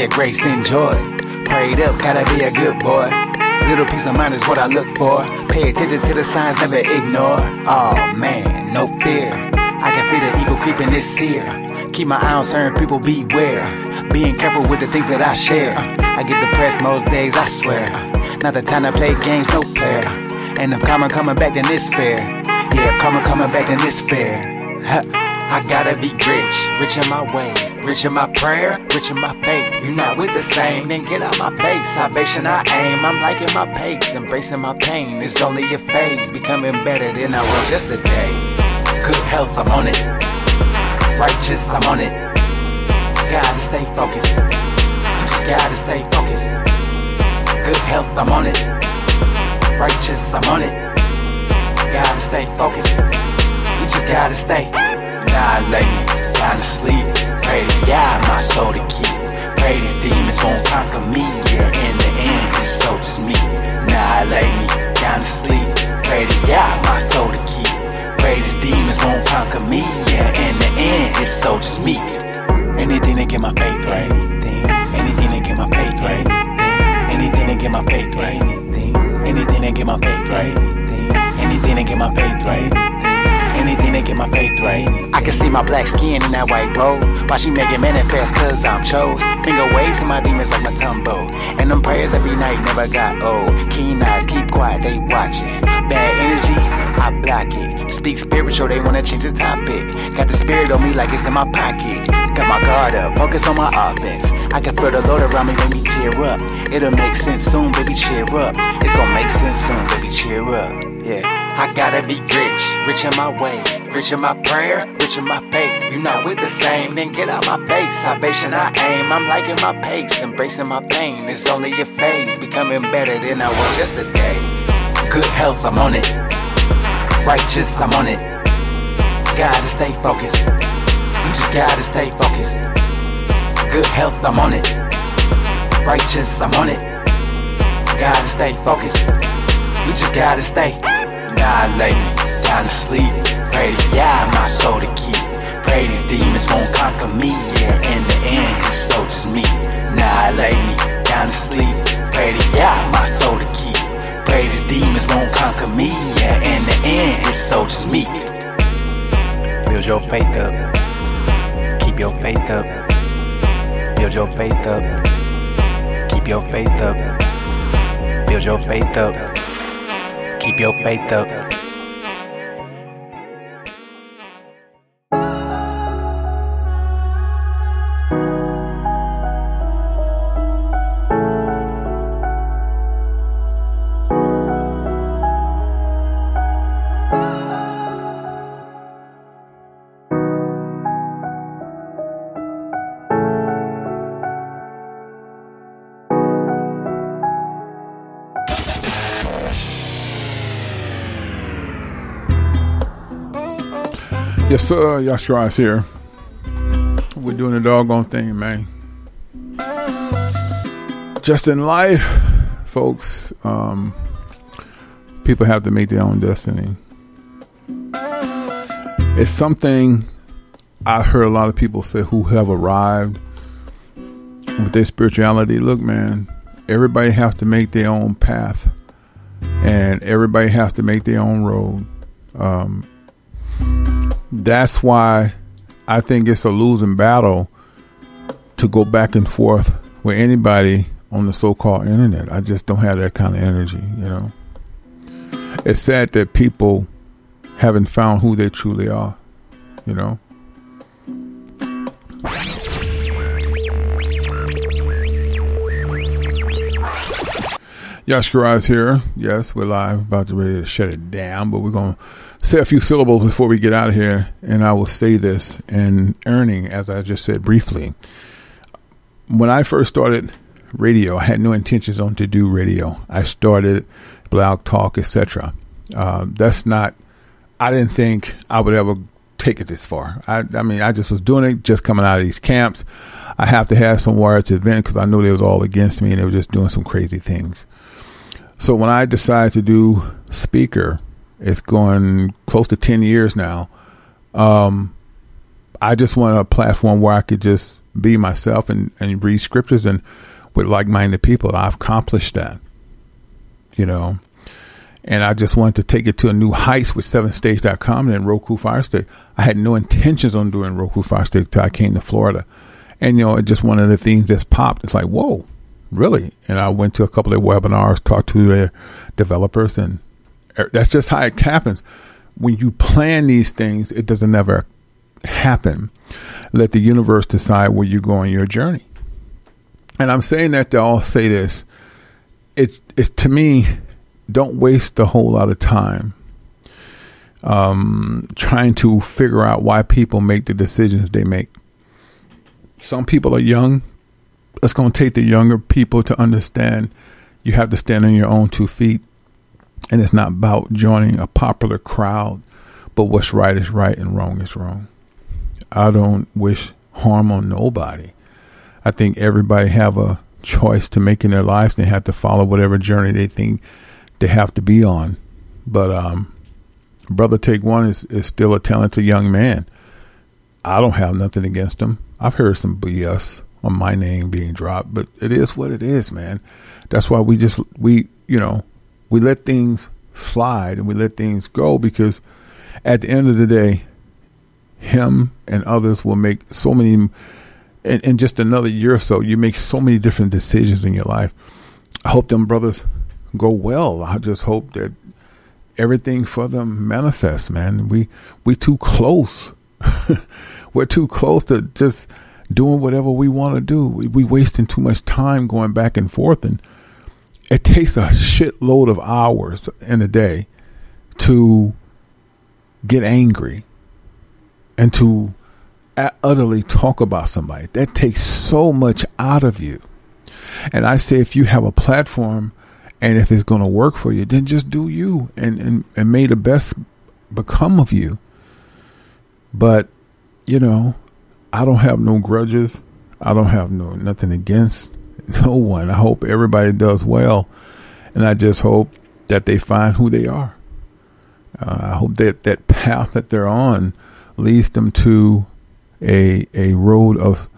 A grace, enjoy. Prayed up, gotta be a good boy. Little peace of mind is what I look for. Pay attention to the signs, never ignore. Oh man, no fear. I can feel the evil creeping this here. Keep my eye on certain people, beware. Being careful with the things that I share. I get depressed most days, I swear. Not the time to play games, no fair. And if karma coming back, then it's fair. Yeah, karma coming back, then it's fair. I gotta be rich, rich in my ways, rich in my prayer, rich in my faith. You're not with the same, then get out my face. Salvation I aim, I'm liking my pace, embracing my pain. It's only a phase, becoming better than I was yesterday. Good health, I'm on it. Righteous, I'm on it. Gotta stay focused. You just gotta stay focused. Good health, I'm on it. Righteous, I'm on it. Gotta stay focused. You just gotta stay. Me down to sleep. Pray to God, my soul to keep. Pray these demons won't conquer me. Yeah, in the end, it's so just me. Now I lay me down to sleep. Pray to God, my soul to keep. Pray these demons won't conquer me. Yeah, in the end, it's so just me. Anything to get my faith right. Anything, anything to get my faith right. Anything to get my faith right. Anything, anything to get my faith right. Anything, anything to get my faith right. Anything to get my faith right. I can see my black skin in that white robe. Why she make it manifest? Cause I'm chose. Finger wave to my demons like my tumbo. And them prayers every night never got old. Keen eyes, keep quiet, they watching. Bad energy, I block it. Speak spiritual, they wanna change the topic. Got the spirit on me like it's in my pocket. Got my guard up, focus on my offense. I can feel the Lord around me, make me tear up. It'll make sense soon, baby, cheer up. It's gonna make sense soon, baby, cheer up. Yeah. I gotta be rich, rich in my ways, rich in my prayer, rich in my faith. You're not with the same, then get out my face. Salvation I aim, I'm liking my pace, embracing my pain. It's only a phase, becoming better than I was yesterday. Good health, I'm on it. Righteous, I'm on it. Gotta stay focused. You just gotta stay focused. Good health, I'm on it. Righteous, I'm on it. Gotta stay focused. We just gotta stay. Lay me down to sleep. Pray to God, my soul to keep. Pray these demons won't conquer me. Yeah, in the end, it's so just me. Now I lay me down to sleep. Pray to God, my soul to keep. Pray these demons won't conquer me. Yeah, in the end, it's so just me. Build your faith up. Keep your faith up. Build your faith up. Keep your faith up. Build your faith up. Keep your faith up. Yashra is here. We're doing the doggone thing, man. Just in life, folks, um, people have to make their own destiny. It's something I heard a lot of people say who have arrived with their spirituality. Look, man, everybody has to make their own path, and everybody has to make their own road. Um, that's why I think it's a losing battle to go back and forth with anybody on the so-called internet. I just don't have that kind of energy, you know. It's sad that people haven't found who they truly are, you know. Yash Garage here. Yes, we're live, about to ready to shut it down, but we're to say a few syllables before we get out of here, and I will say this in earning, as I just said briefly. When I first started radio, I had no intentions on to do radio. I started blog talk, etc. Uh, that's not. I didn't think I would ever take it this far. I, I mean, I just was doing it, just coming out of these camps. I have to have some words to vent because I knew they was all against me and they were just doing some crazy things. So when I decided to do speaker, it's going close to 10 years now. Um, I just wanted a platform where I could just be myself and, and read scriptures and with like minded people. I've accomplished that, you know. And I just wanted to take it to a new heights with sevenstage.com and then Roku Fire Stick. I had no intentions on doing Roku Fire Stick till I came to Florida. And, you know, it just one of the things that's popped. It's like, whoa, really? And I went to a couple of webinars, talked to their developers, and that's just how it happens. When you plan these things, it doesn't ever happen. Let the universe decide where you go on your journey. And I'm saying that to all say this. It's, it's to me, don't waste a whole lot of time um, trying to figure out why people make the decisions they make. Some people are young, it's going to take the younger people to understand you have to stand on your own two feet. And it's not about joining a popular crowd, but what's right is right and wrong is wrong. I don't wish harm on nobody. I think everybody have a choice to make in their lives. They have to follow whatever journey they think they have to be on. But um, brother Take One is, is still a talented young man. I don't have nothing against him. I've heard some BS on my name being dropped, but it is what it is, man. That's why we just we you know we let things slide and we let things go because at the end of the day, him and others will make so many. In, in just another year or so, you make so many different decisions in your life. I hope them brothers go well. I just hope that everything for them manifests, man. We we too close. We're too close to just doing whatever we want to do. We, we wasting too much time going back and forth, and it takes a shitload of hours in a day to get angry and to utterly talk about somebody. That takes so much out of you. And I say, if you have a platform and if it's going to work for you, then just do you and, and, and may the best become of you. But, you know, I don't have no grudges. I don't have no nothing against no one. I hope everybody does well, and I just hope that they find who they are. Uh, I hope that that path that they're on leads them to a a road of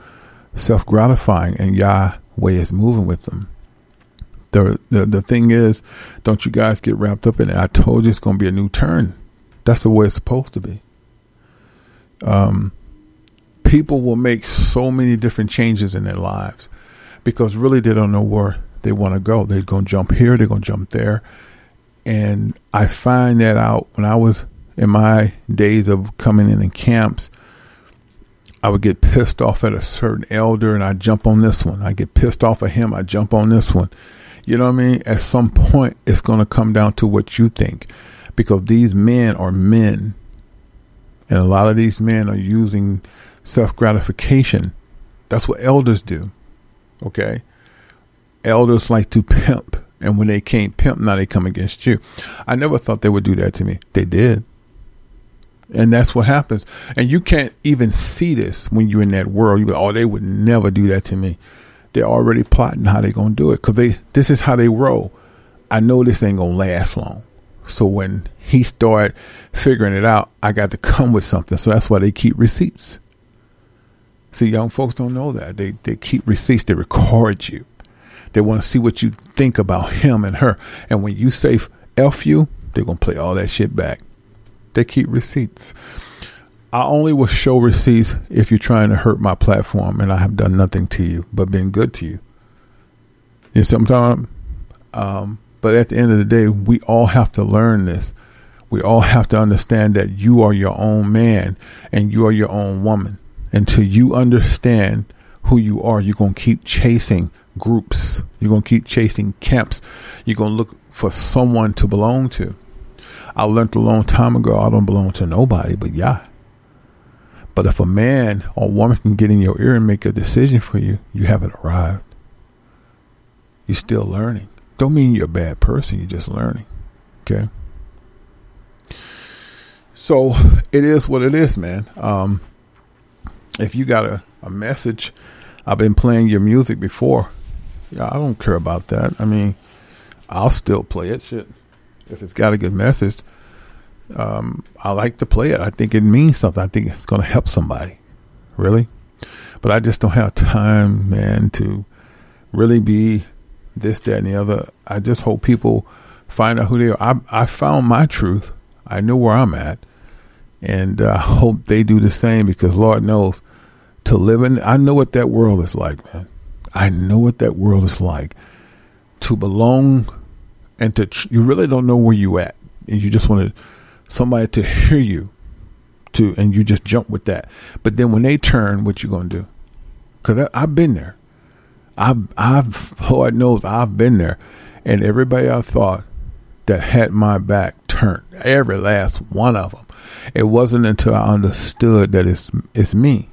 self gratifying, and Yahweh is moving with them. The, the the thing is, don't you guys get wrapped up in it. I told you it's going to be a new turn. That's the way it's supposed to be. Um, people will make so many different changes in their lives because really they don't know where they want to go. They're going to jump here, they're going to jump there. And I find that out when I was in my days of coming in in camps. I would get pissed off at a certain elder and I jump on this one. I get pissed off at him, I jump on this one. You know what I mean? At some point, it's going to come down to what you think because these men are men. And a lot of these men are using self gratification. That's what elders do. Okay? Elders like to pimp. And when they can't pimp, now they come against you. I never thought they would do that to me. They did. And that's what happens. And you can't even see this when you're in that world. You go, oh, they would never do that to me. They're already plotting how they're going to do it because they this is how they roll. I know this ain't going to last long. So when he started figuring it out, I got to come with something. So that's why they keep receipts. See, young folks don't know that. They they keep receipts. They record you. They want to see what you think about him and her. And when you say F you, they're to play all that shit back. They keep receipts. I only will show receipts if you're trying to hurt my platform and I have done nothing to you but been good to you. And sometimes, um, but at the end of the day, we all have to learn this. We all have to understand that you are your own man and you are your own woman. Until you understand who you are, you're going to keep chasing groups. You're going to keep chasing camps. You're going to look for someone to belong to. I learned a long time ago I don't belong to nobody but Yah. But if a man or woman can get in your ear and make a decision for you, you haven't arrived. You're still learning. Don't mean you're a bad person, you're just learning. Okay? So it is what it is, man. Um, if you got a, a message, I've been playing your music before. Yeah, I don't care about that. I mean, I'll still play it. Shit, if it's got a good message, um, I like to play it. I think it means something. I think it's going to help somebody, really. But I just don't have time, man, to really be this, that, and the other. I just hope people find out who they are. I, I found my truth. I know where I'm at, and I hope they do the same because Lord knows to live in. I know what that world is like, man. I know what that world is like. To belong and to you really don't know where you at, and you just want to somebody to hear you to and you just jump with that but then when they turn what you gonna do because i've been there i've i've lord knows i've been there and everybody i thought that had my back turned every last one of them it wasn't until i understood that it's it's me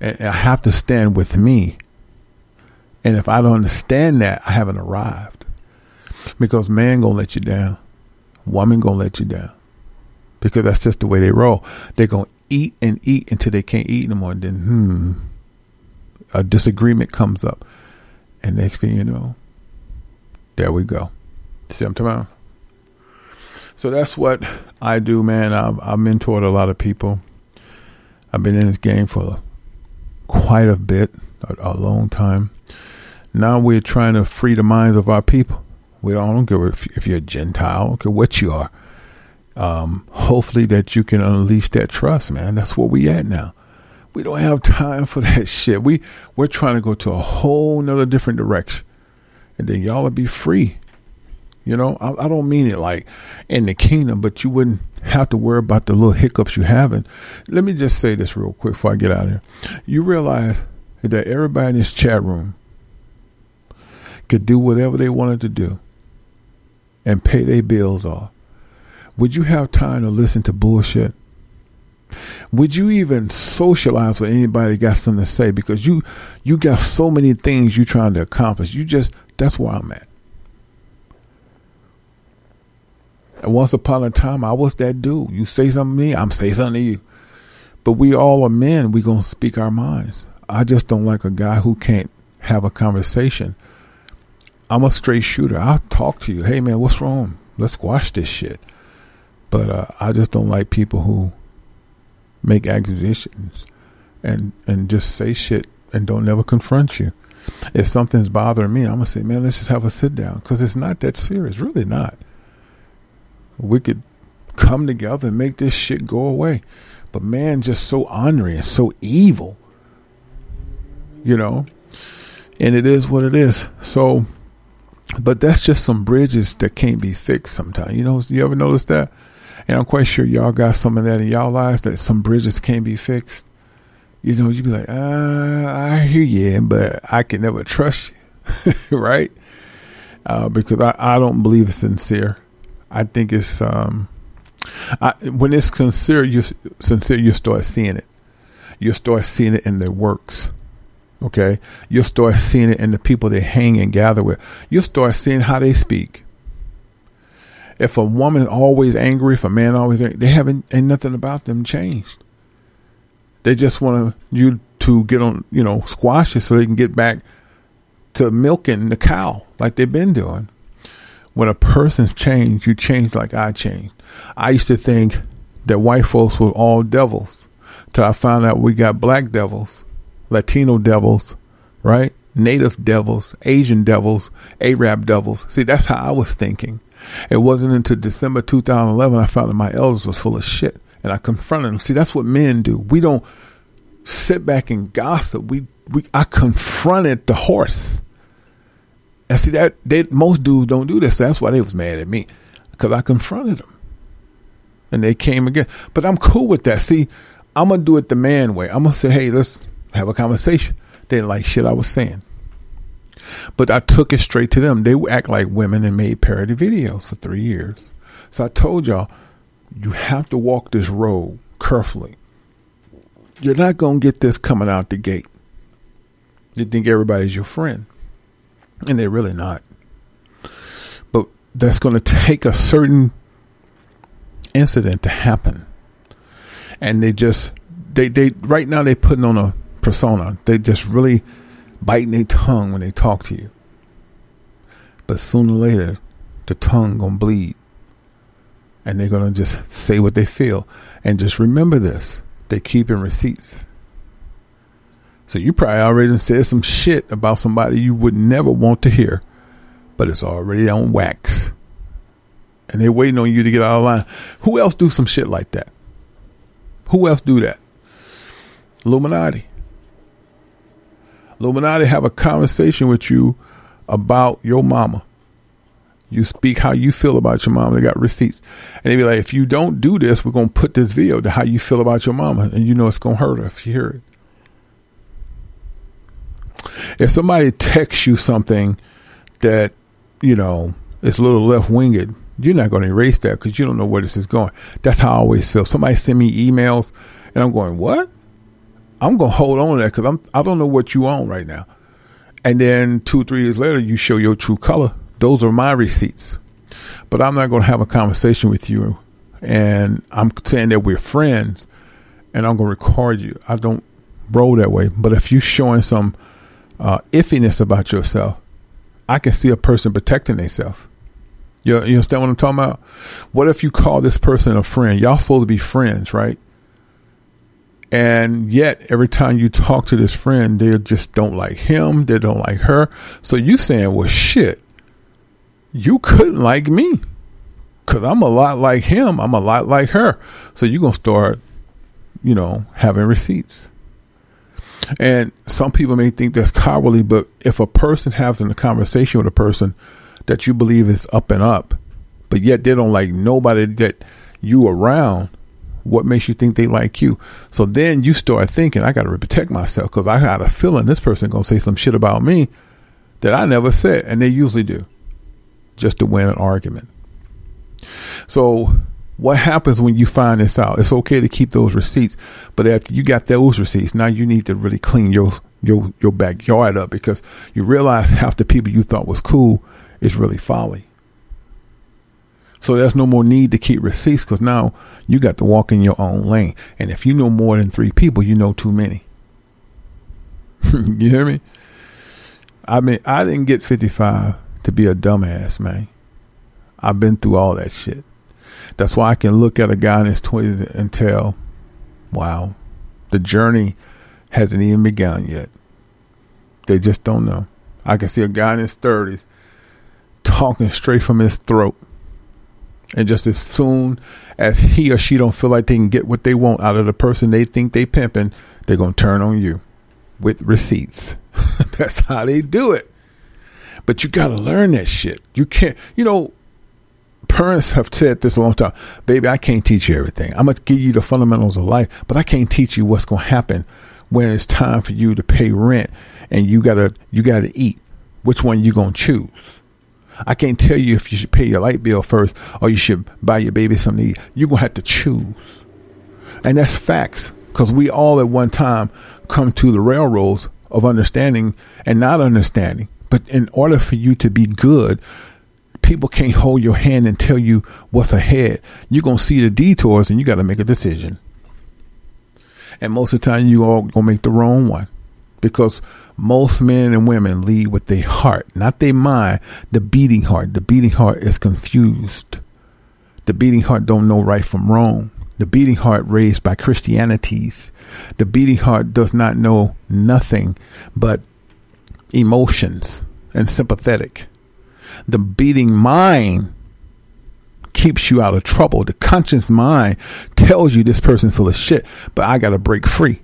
and i have to stand with me and if i don't understand that i haven't arrived because man gonna let you down woman gonna let you down because that's just the way they roll. They're gonna eat and eat until they can't eat no more. And then, hmm, a disagreement comes up, and next thing you know, there we go. See I'm talking about? So that's what I do, man. I've, I've mentored a lot of people. I've been in this game for quite a bit, a, a long time. Now we're trying to free the minds of our people. We don't, don't care if, if you're a Gentile, care what you are. Um, hopefully that you can unleash that trust, man. That's where we at now. We don't have time for that shit. We we're trying to go to a whole nother different direction, and then y'all will be free. You know, I, I don't mean it like in the kingdom, but you wouldn't have to worry about the little hiccups you having. Let me just say this real quick before I get out of here. You realize that everybody in this chat room could do whatever they wanted to do and pay their bills off, would you have time to listen to bullshit? Would you even socialize with anybody that got something to say? Because you you got so many things you're trying to accomplish. You just that's where I'm at. And once upon a time I was that dude. You say something to me, I'm say something to you. But we all are men, we gonna speak our minds. I just don't like a guy who can't have a conversation I'm a straight shooter. I'll talk to you. Hey man, what's wrong? Let's squash this shit. But uh, I just don't like people who make accusations and and just say shit and don't never confront you. If something's bothering me, I'm gonna say, man, let's just have a sit down because it's not that serious. Really not. We could come together and make this shit go away. But man, just so ornery and so evil. You know, and it is what it is. So but that's just some bridges that can't be fixed sometimes. You know, you ever notice that? And I'm quite sure y'all got some of that in y'all lives that some bridges can't be fixed. You know, you'd be like, uh, I hear you, but I can never trust you, right? Uh, because I, I don't believe it's sincere. I think it's um, I, when it's sincere, you sincere, you start seeing it. You start seeing it in their works. Okay. You'll start seeing it in the people they hang and gather with. You'll start seeing how they speak. If a woman always angry, if a man always angry, they haven't ain't nothing about them changed. They just want you to get on, you know, squash it so they can get back to milking the cow like they've been doing. When a person's changed, you change like I changed. I used to think that white folks were all devils till I found out we got black devils Latino devils, right? native devils, Asian devils, Arab devils. See, that's how I was thinking. It wasn't until December 2011 I found that my elders was full of shit, and I confronted them. See, that's what men do. We don't sit back and gossip. We we I confronted the horse. And see that they most dudes don't do this. So that's why they was mad at me because I confronted them, and they came again. But I'm cool with that. See, I'm gonna do it the man way. I'm gonna say, hey, let's have a conversation. They like shit I was saying. But I took it straight to them. They act like women and made parody videos for three years. So I told y'all, you have to walk this road carefully. You're not to get this coming out the gate. You think everybody's your friend, and they're really not. But that's going to take a certain incident to happen. And they just, they, they, right now they're putting on a persona. They just really biting their tongue when they talk to you. But sooner or later, the tongue gonna bleed. And they're gonna just say what they feel. And just remember this. They keep in receipts. So you probably already said some shit about somebody you would never want to hear. But it's already on wax. And they're waiting on you to get out of line. Who else do some shit like that? Who else do that? Illuminati. Illuminati have a conversation with you about your mama. You speak how you feel about your mama. They got receipts. And they be like, if you don't do this, we're going to put this video to how you feel about your mama. And you know it's going to hurt her if you hear it. If somebody texts you something that, you know, is a little left winged, you're not going to erase that because you don't know where this is going. That's how I always feel. Somebody send me emails and I'm going, what? I'm gonna hold on to that because I'm I don't know what you own right now. And then two three years later, you show your true color. Those are my receipts. But I'm not gonna have a conversation with you, and I'm saying that we're friends, and I'm gonna record you. I don't roll that way. But if you're showing some uh, iffiness about yourself, I can see a person protecting themselves. You, you understand what I'm talking about? What if you call this person a friend? Y'all supposed to be friends, right? And yet, every time you talk to this friend, they just don't like him. They don't like her. So you saying, well, shit, you couldn't like me because I'm a lot like him. I'm a lot like her. So you're going to start, you know, having receipts. And some people may think that's cowardly, but if a person has a conversation with a person that you believe is up and up, but yet they don't like nobody that you around, what makes you think they like you? So then you start thinking, I got to protect myself because I got a feeling this person to say some shit about me that I never said. And they usually do just to win an argument. So what happens when you find this out? It's okay to keep those receipts, but after you got those receipts, now you need to really clean your your your backyard up because you realize half the people you thought was cool is really folly. So there's no more need to keep receipts because now you got to walk in your own lane. And if you know more than three people, you know too many. you hear me? I mean, I didn't get 55 to be a dumbass, man. I've been through all that shit. That's why I can look at a guy in his 20s and tell, wow, the journey hasn't even begun yet. They just don't know. I can see a guy in his 30s talking straight from his throat and just as soon as he or she don't feel like they can get what they want out of the person they think they pimping, they're gonna turn on you with receipts. That's how they do it. But you gotta learn that shit. You can't you know, parents have said this a long time, baby, I can't teach you everything. I'm gonna give you the fundamentals of life, but I can't teach you what's gonna happen when it's time for you to pay rent and you gotta you gotta eat. Which one you gonna choose? I can't tell you if you should pay your light bill first or you should buy your baby something to eat. You're going to have to choose. And that's facts because we all at one time come to the railroads of understanding and not understanding. But in order for you to be good, people can't hold your hand and tell you what's ahead. You're going to see the detours and you got to make a decision. And most of the time, you all going to make the wrong one because most men and women lead with their heart, not their mind, the beating heart. The beating heart is confused. The beating heart don't know right from wrong. The beating heart raised by Christianities. The beating heart does not know nothing but emotions and sympathetic. The beating mind keeps you out of trouble. The conscious mind tells you this person's full of shit, but I got to break free.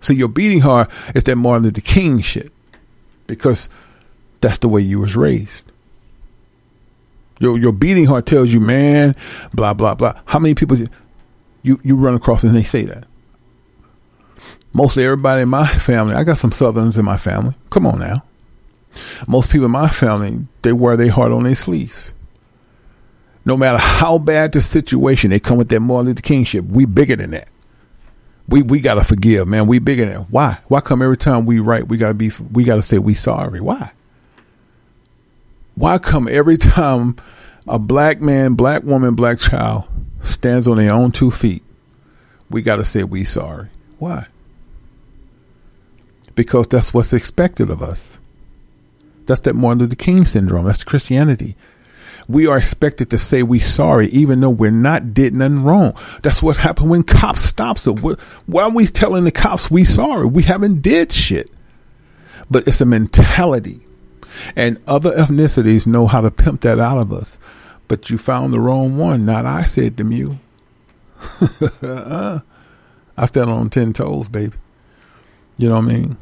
So your beating heart is that Martin Luther King shit because that's the way you was raised. Your your beating heart tells you, man, blah blah blah. How many people you you run across and they say that? Mostly everybody in my family. I got some Southerners in my family. Come on now. Most people in my family they wear their heart on their sleeves. No matter how bad the situation, they come with that Martin Luther King. We bigger than that. We we gotta forgive, man. We bigger than that. Why? Why come every time we write, we gotta be we gotta say we sorry? Why? Why come every time a black man, black woman, black child stands on their own two feet, we got to say we sorry? Why? Because that's what's expected of us. That's that Martin Luther King syndrome. That's Christianity. We are expected to say we sorry, even though we're not did nothing wrong. That's what happened when cops stops us. Why are we telling the cops we sorry? We haven't did shit. But it's a mentality and other ethnicities know how to pimp that out of us. But you found the wrong one. Not I said to you. uh, I stand on ten toes, baby. You know what I mean?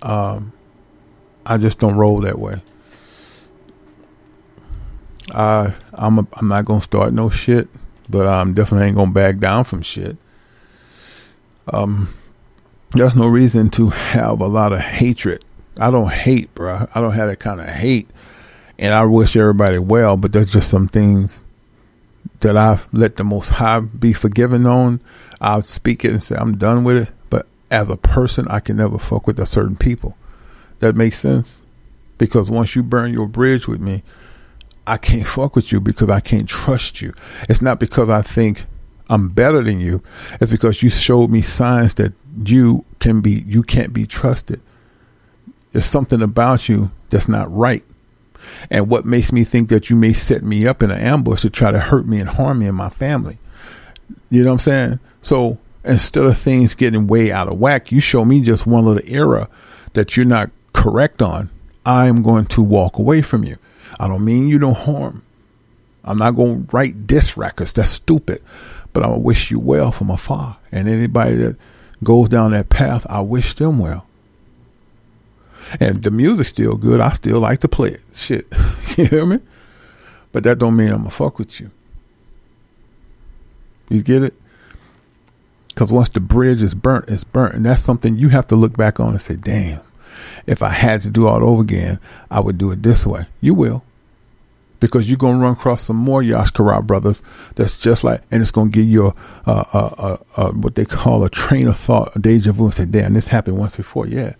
Um, I just don't roll that way. I I'm a, I'm not gonna start no shit, but I'm definitely ain't gonna back down from shit. Um, there's no reason to have a lot of hatred I don't hate, bro. I don't have that kind of hate, and I wish everybody well. But there's just some things that I've let the Most High be forgiven on. I'll speak it and say I'm done with it. But as a person, I can never fuck with a certain people. That makes sense because once you burn your bridge with me, I can't fuck with you because I can't trust you. It's not because I think I'm better than you. It's because you showed me signs that you can be you can't be trusted. There's something about you that's not right. And what makes me think that you may set me up in an ambush to try to hurt me and harm me and my family. You know what I'm saying? So instead of things getting way out of whack, you show me just one little error that you're not correct on. I'm going to walk away from you. I don't mean you no harm. I'm not going to write diss records. That's stupid. But I wish you well from afar. And anybody that goes down that path, I wish them well. And the music's still good. I still like to play it. Shit. you hear me? But that don't mean I'm gonna fuck with you. You get it? Because once the bridge is burnt, it's burnt. And that's something you have to look back on and say, damn, if I had to do all over again, I would do it this way. You will. Because you're going to run across some more Yashkara brothers that's just like, and it's going to give you a, a, a, a, what they call a train of thought, a deja vu, and say, damn, this happened once before. Yeah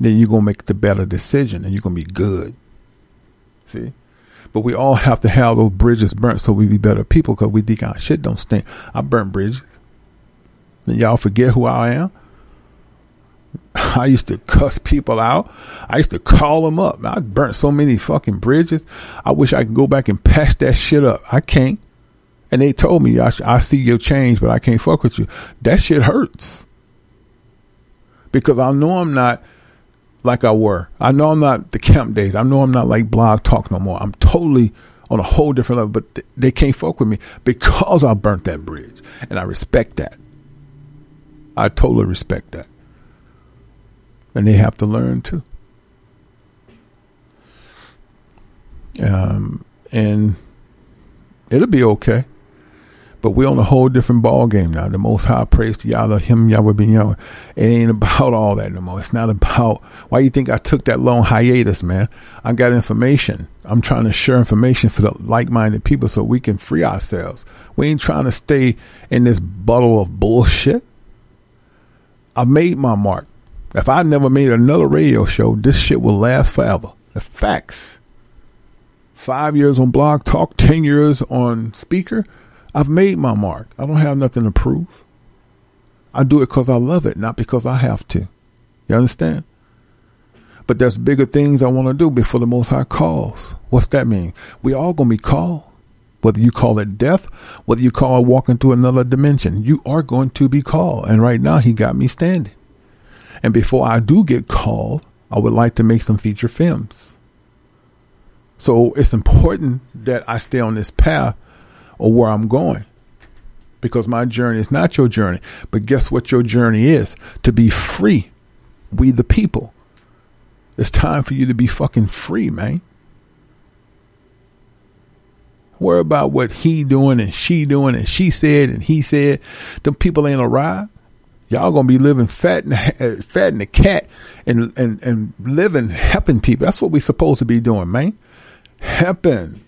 then you're going to make the better decision and you're going to be good. See? But we all have to have those bridges burnt so we be better people because we think shit don't stink. I burnt bridges. And y'all forget who I am? I used to cuss people out. I used to call them up. I burnt so many fucking bridges. I wish I could go back and patch that shit up. I can't. And they told me, I, I see your change, but I can't fuck with you. That shit hurts. Because I know I'm not like I were. I know I'm not the camp days. I know I'm not like blog talk no more. I'm totally on a whole different level, but th- they can't fuck with me because I burnt that bridge. And I respect that. I totally respect that. And they have to learn too. Um, and it'll be okay. But we're on a whole different ball game now. The Most High praise to Yahweh, Him, Yahweh, Ben Yahweh. It ain't about all that no more. It's not about why you think I took that long hiatus, man. I got information. I'm trying to share information for the like-minded people so we can free ourselves. We ain't trying to stay in this bottle of bullshit. I made my mark. If I never made another radio show, this shit will last forever. The facts. Five years on Blog Talk, ten years on Spreaker I've made my mark. I don't have nothing to prove. I do it because I love it, not because I have to. You understand? But there's bigger things I want to do before the Most High calls. What's that mean? We all gonna be called. Whether you call it death, whether you call it walking to another dimension, you are going to be called. And right now, He got me standing. And before I do get called, I would like to make some feature films. So it's important that I stay on this path or where I'm going. Because my journey is not your journey. But guess what your journey is? To be free. We the people. It's time for you to be fucking free, man. Worry about what he doing and she doing and she said and he said. Them people ain't arrived. Y'all gonna be living fat and fat in the cat and and and living helping people. That's what we supposed to be doing, man. Helping.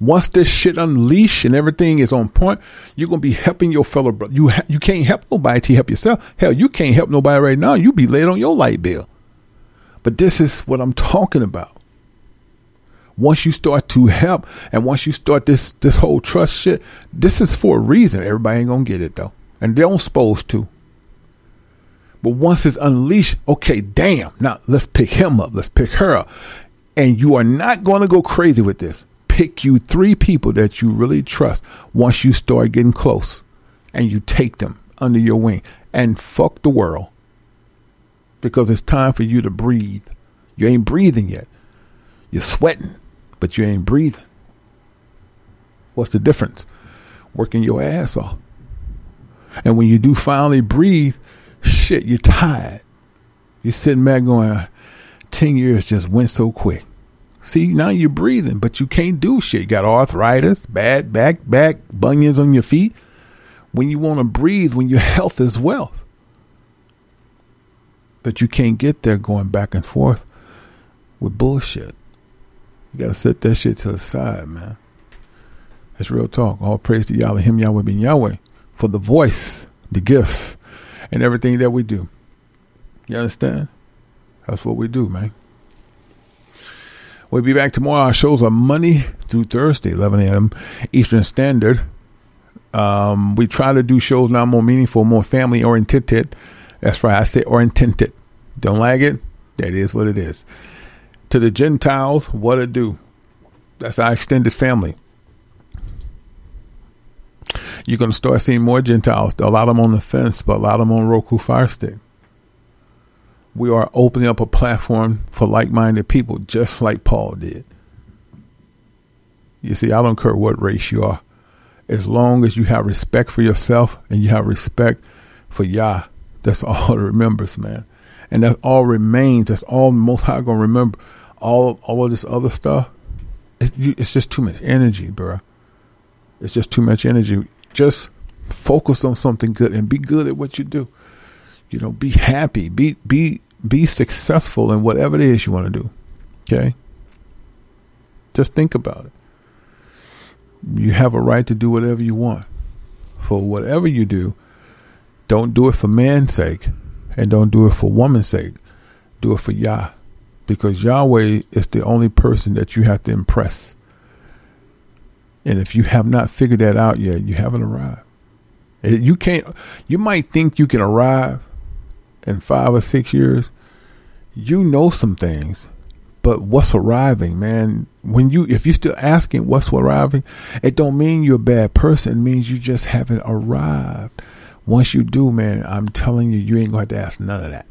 Once this shit unleash and everything is on point, you're gonna be helping your fellow brother. You ha- you can't help nobody to help yourself. Hell, you can't help nobody right now. You be late on your light bill. But this is what I'm talking about once you start to help and once you start this this whole trust shit, this is for a reason. Everybody ain't gonna get it though. And they don't supposed to. But once it's unleashed, okay, damn. Now let's pick him up. Let's pick her up. And you are not gonna go crazy with this. Pick you three people that you really trust once you start getting close and you take them under your wing and fuck the world. Because it's time for you to breathe. You ain't breathing yet. You're sweating but you ain't breathing. What's the difference? Working your ass off. And when you do finally breathe, shit, you're tired. You're sitting back going, 10 years just went so quick. See, now you're breathing, but you can't do shit. You got arthritis, bad back, back, bunions on your feet. When you want to breathe, when your health is wealth. But you can't get there going back and forth with bullshit. You gotta set that shit to the side, man. That's real talk. All praise to Yahweh, Him, Yahweh, being Yahweh for the voice, the gifts, and everything that we do. You understand? That's what we do, man. We'll be back tomorrow. Our shows are Monday through Thursday, 11 a.m. Eastern Standard. Um, we try to do shows now more meaningful, more family oriented. That's right. I say oriented. Don't like it? That is what it is to the Gentiles, what to do? That's our extended family. You're going to start seeing more Gentiles. A lot of them on the fence, but a lot of them on Roku Fire Stick. We are opening up a platform for like minded people, just like Paul did. You see, I don't care what race you are. As long as you have respect for yourself and you have respect for Yah, that's all it remembers, man. And that all remains. That's all Most High going to remember all all of this other stuff, it's, it's just too much energy, bro. It's just too much energy. Just focus on something good and be good at what you do. You know, be happy, be be be successful in whatever it is you want to do. Okay? Just think about it. You have a right to do whatever you want. For whatever you do, don't do it for man's sake and don't do it for woman's sake. Do it for Yah because Yahweh is the only person that you have to impress. And if you have not figured that out yet, you haven't arrived. You can't, you might think you can arrive in five or six years. You know some things, but what's arriving, man? When you, if you're still asking what's arriving, it don't mean you're a bad person. It means you just haven't arrived. Once you do, man, I'm telling you, you ain't going to have to ask none of that.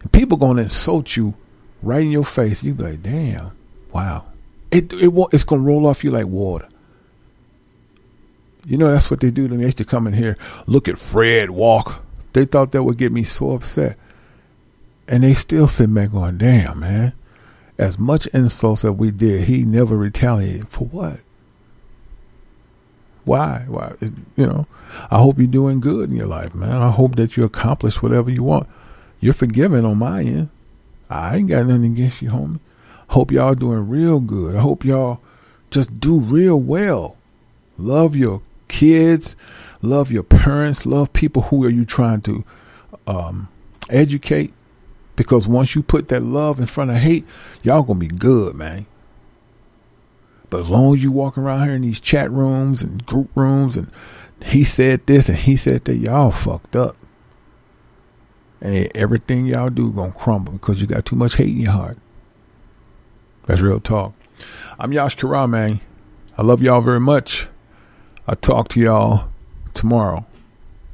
And people going to insult you right in your face. You be like, damn, wow. It it it's gonna roll off you like water. You know that's what they do to me. They used to come in here, look at Fred walk. They thought that would get me so upset, and they still sit back going, damn man. As much insults that we did, he never retaliated for what? Why? Why? You know, I hope you're doing good in your life, man. I hope that you accomplish whatever you want. You're forgiven on my end. I ain't got nothing against you, homie. Hope y'all doing real good. I hope y'all just do real well. Love your kids, love your parents, love people who are you trying to um, educate. Because once you put that love in front of hate, y'all gonna be good, man. But as long as you walk around here in these chat rooms and group rooms and he said this and he said that, y'all fucked up and everything y'all do gonna crumble because you got too much hate in your heart. That's real talk. I'm Yash Kara, man. I love y'all very much. I'll talk to y'all tomorrow.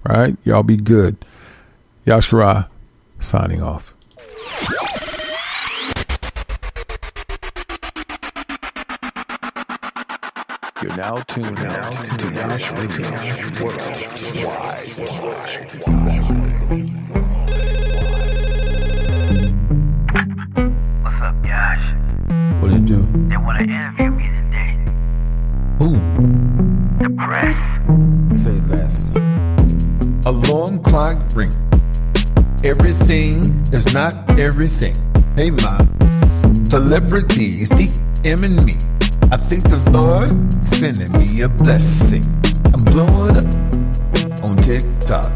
Right? Y'all be good. Yashkara signing off. You're now tuned out to Nash Radio Worldwide. What's up, Yash? What do you do? They want to interview me today. Who? The press. Say less. Alarm clock ring. Everything is not everything. Hey, ma. Celebrities, DMing me. I think the Lord sending me a blessing. I'm blowing up on TikTok.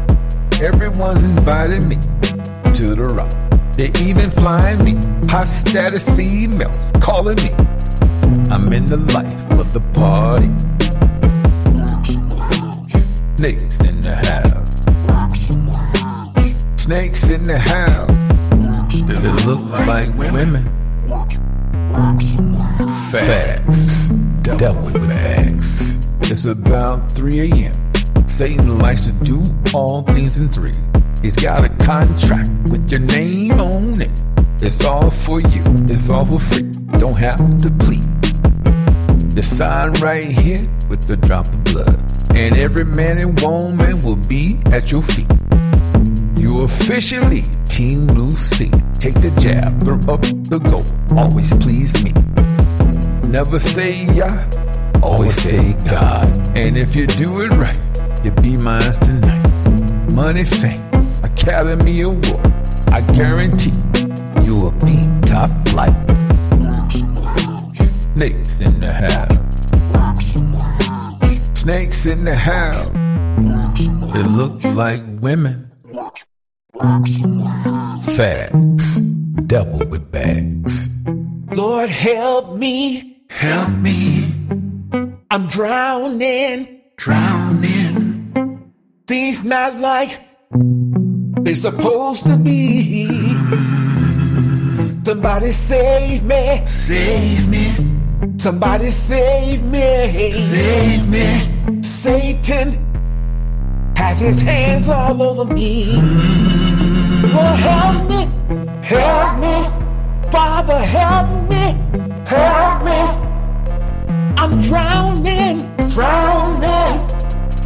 Everyone's inviting me to the rock. They're even flying me. High status females calling me. I'm in the life of the party. Snakes in the house. Snakes in the house. They look like women. Facts. Devil with bags. It's about 3 a.m. Satan likes to do all things in three. He's got a contract with your name on it. It's all for you. It's all for free. Don't have to plead. The sign right here with the drop of blood. And every man and woman will be at your feet. You officially Team Sea. Take the jab, throw up the goal. Always please me. Never say yeah, always say God. And if you do it right, you be mine tonight. Money, fame, Academy Award. I guarantee you will be top flight. Snakes in the house. Snakes in the house. They look like women. Facts. Double with bags. Lord, help me, help me. I'm drowning, drowning. Things not like they're supposed to be. Mm. Somebody save me, save me. Somebody save me, save me. Satan has his hands all over me. Lord, help me, help me. Father, help me, help me. I'm drowning, drowning.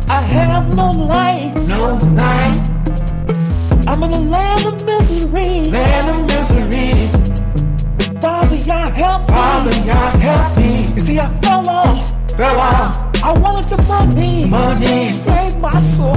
I have no light, no light. I'm in a land of misery, land of misery. Father, y'all help me, Father, y'all help me. You see, I fell off, fell off. I wanted the money, money. Save my soul,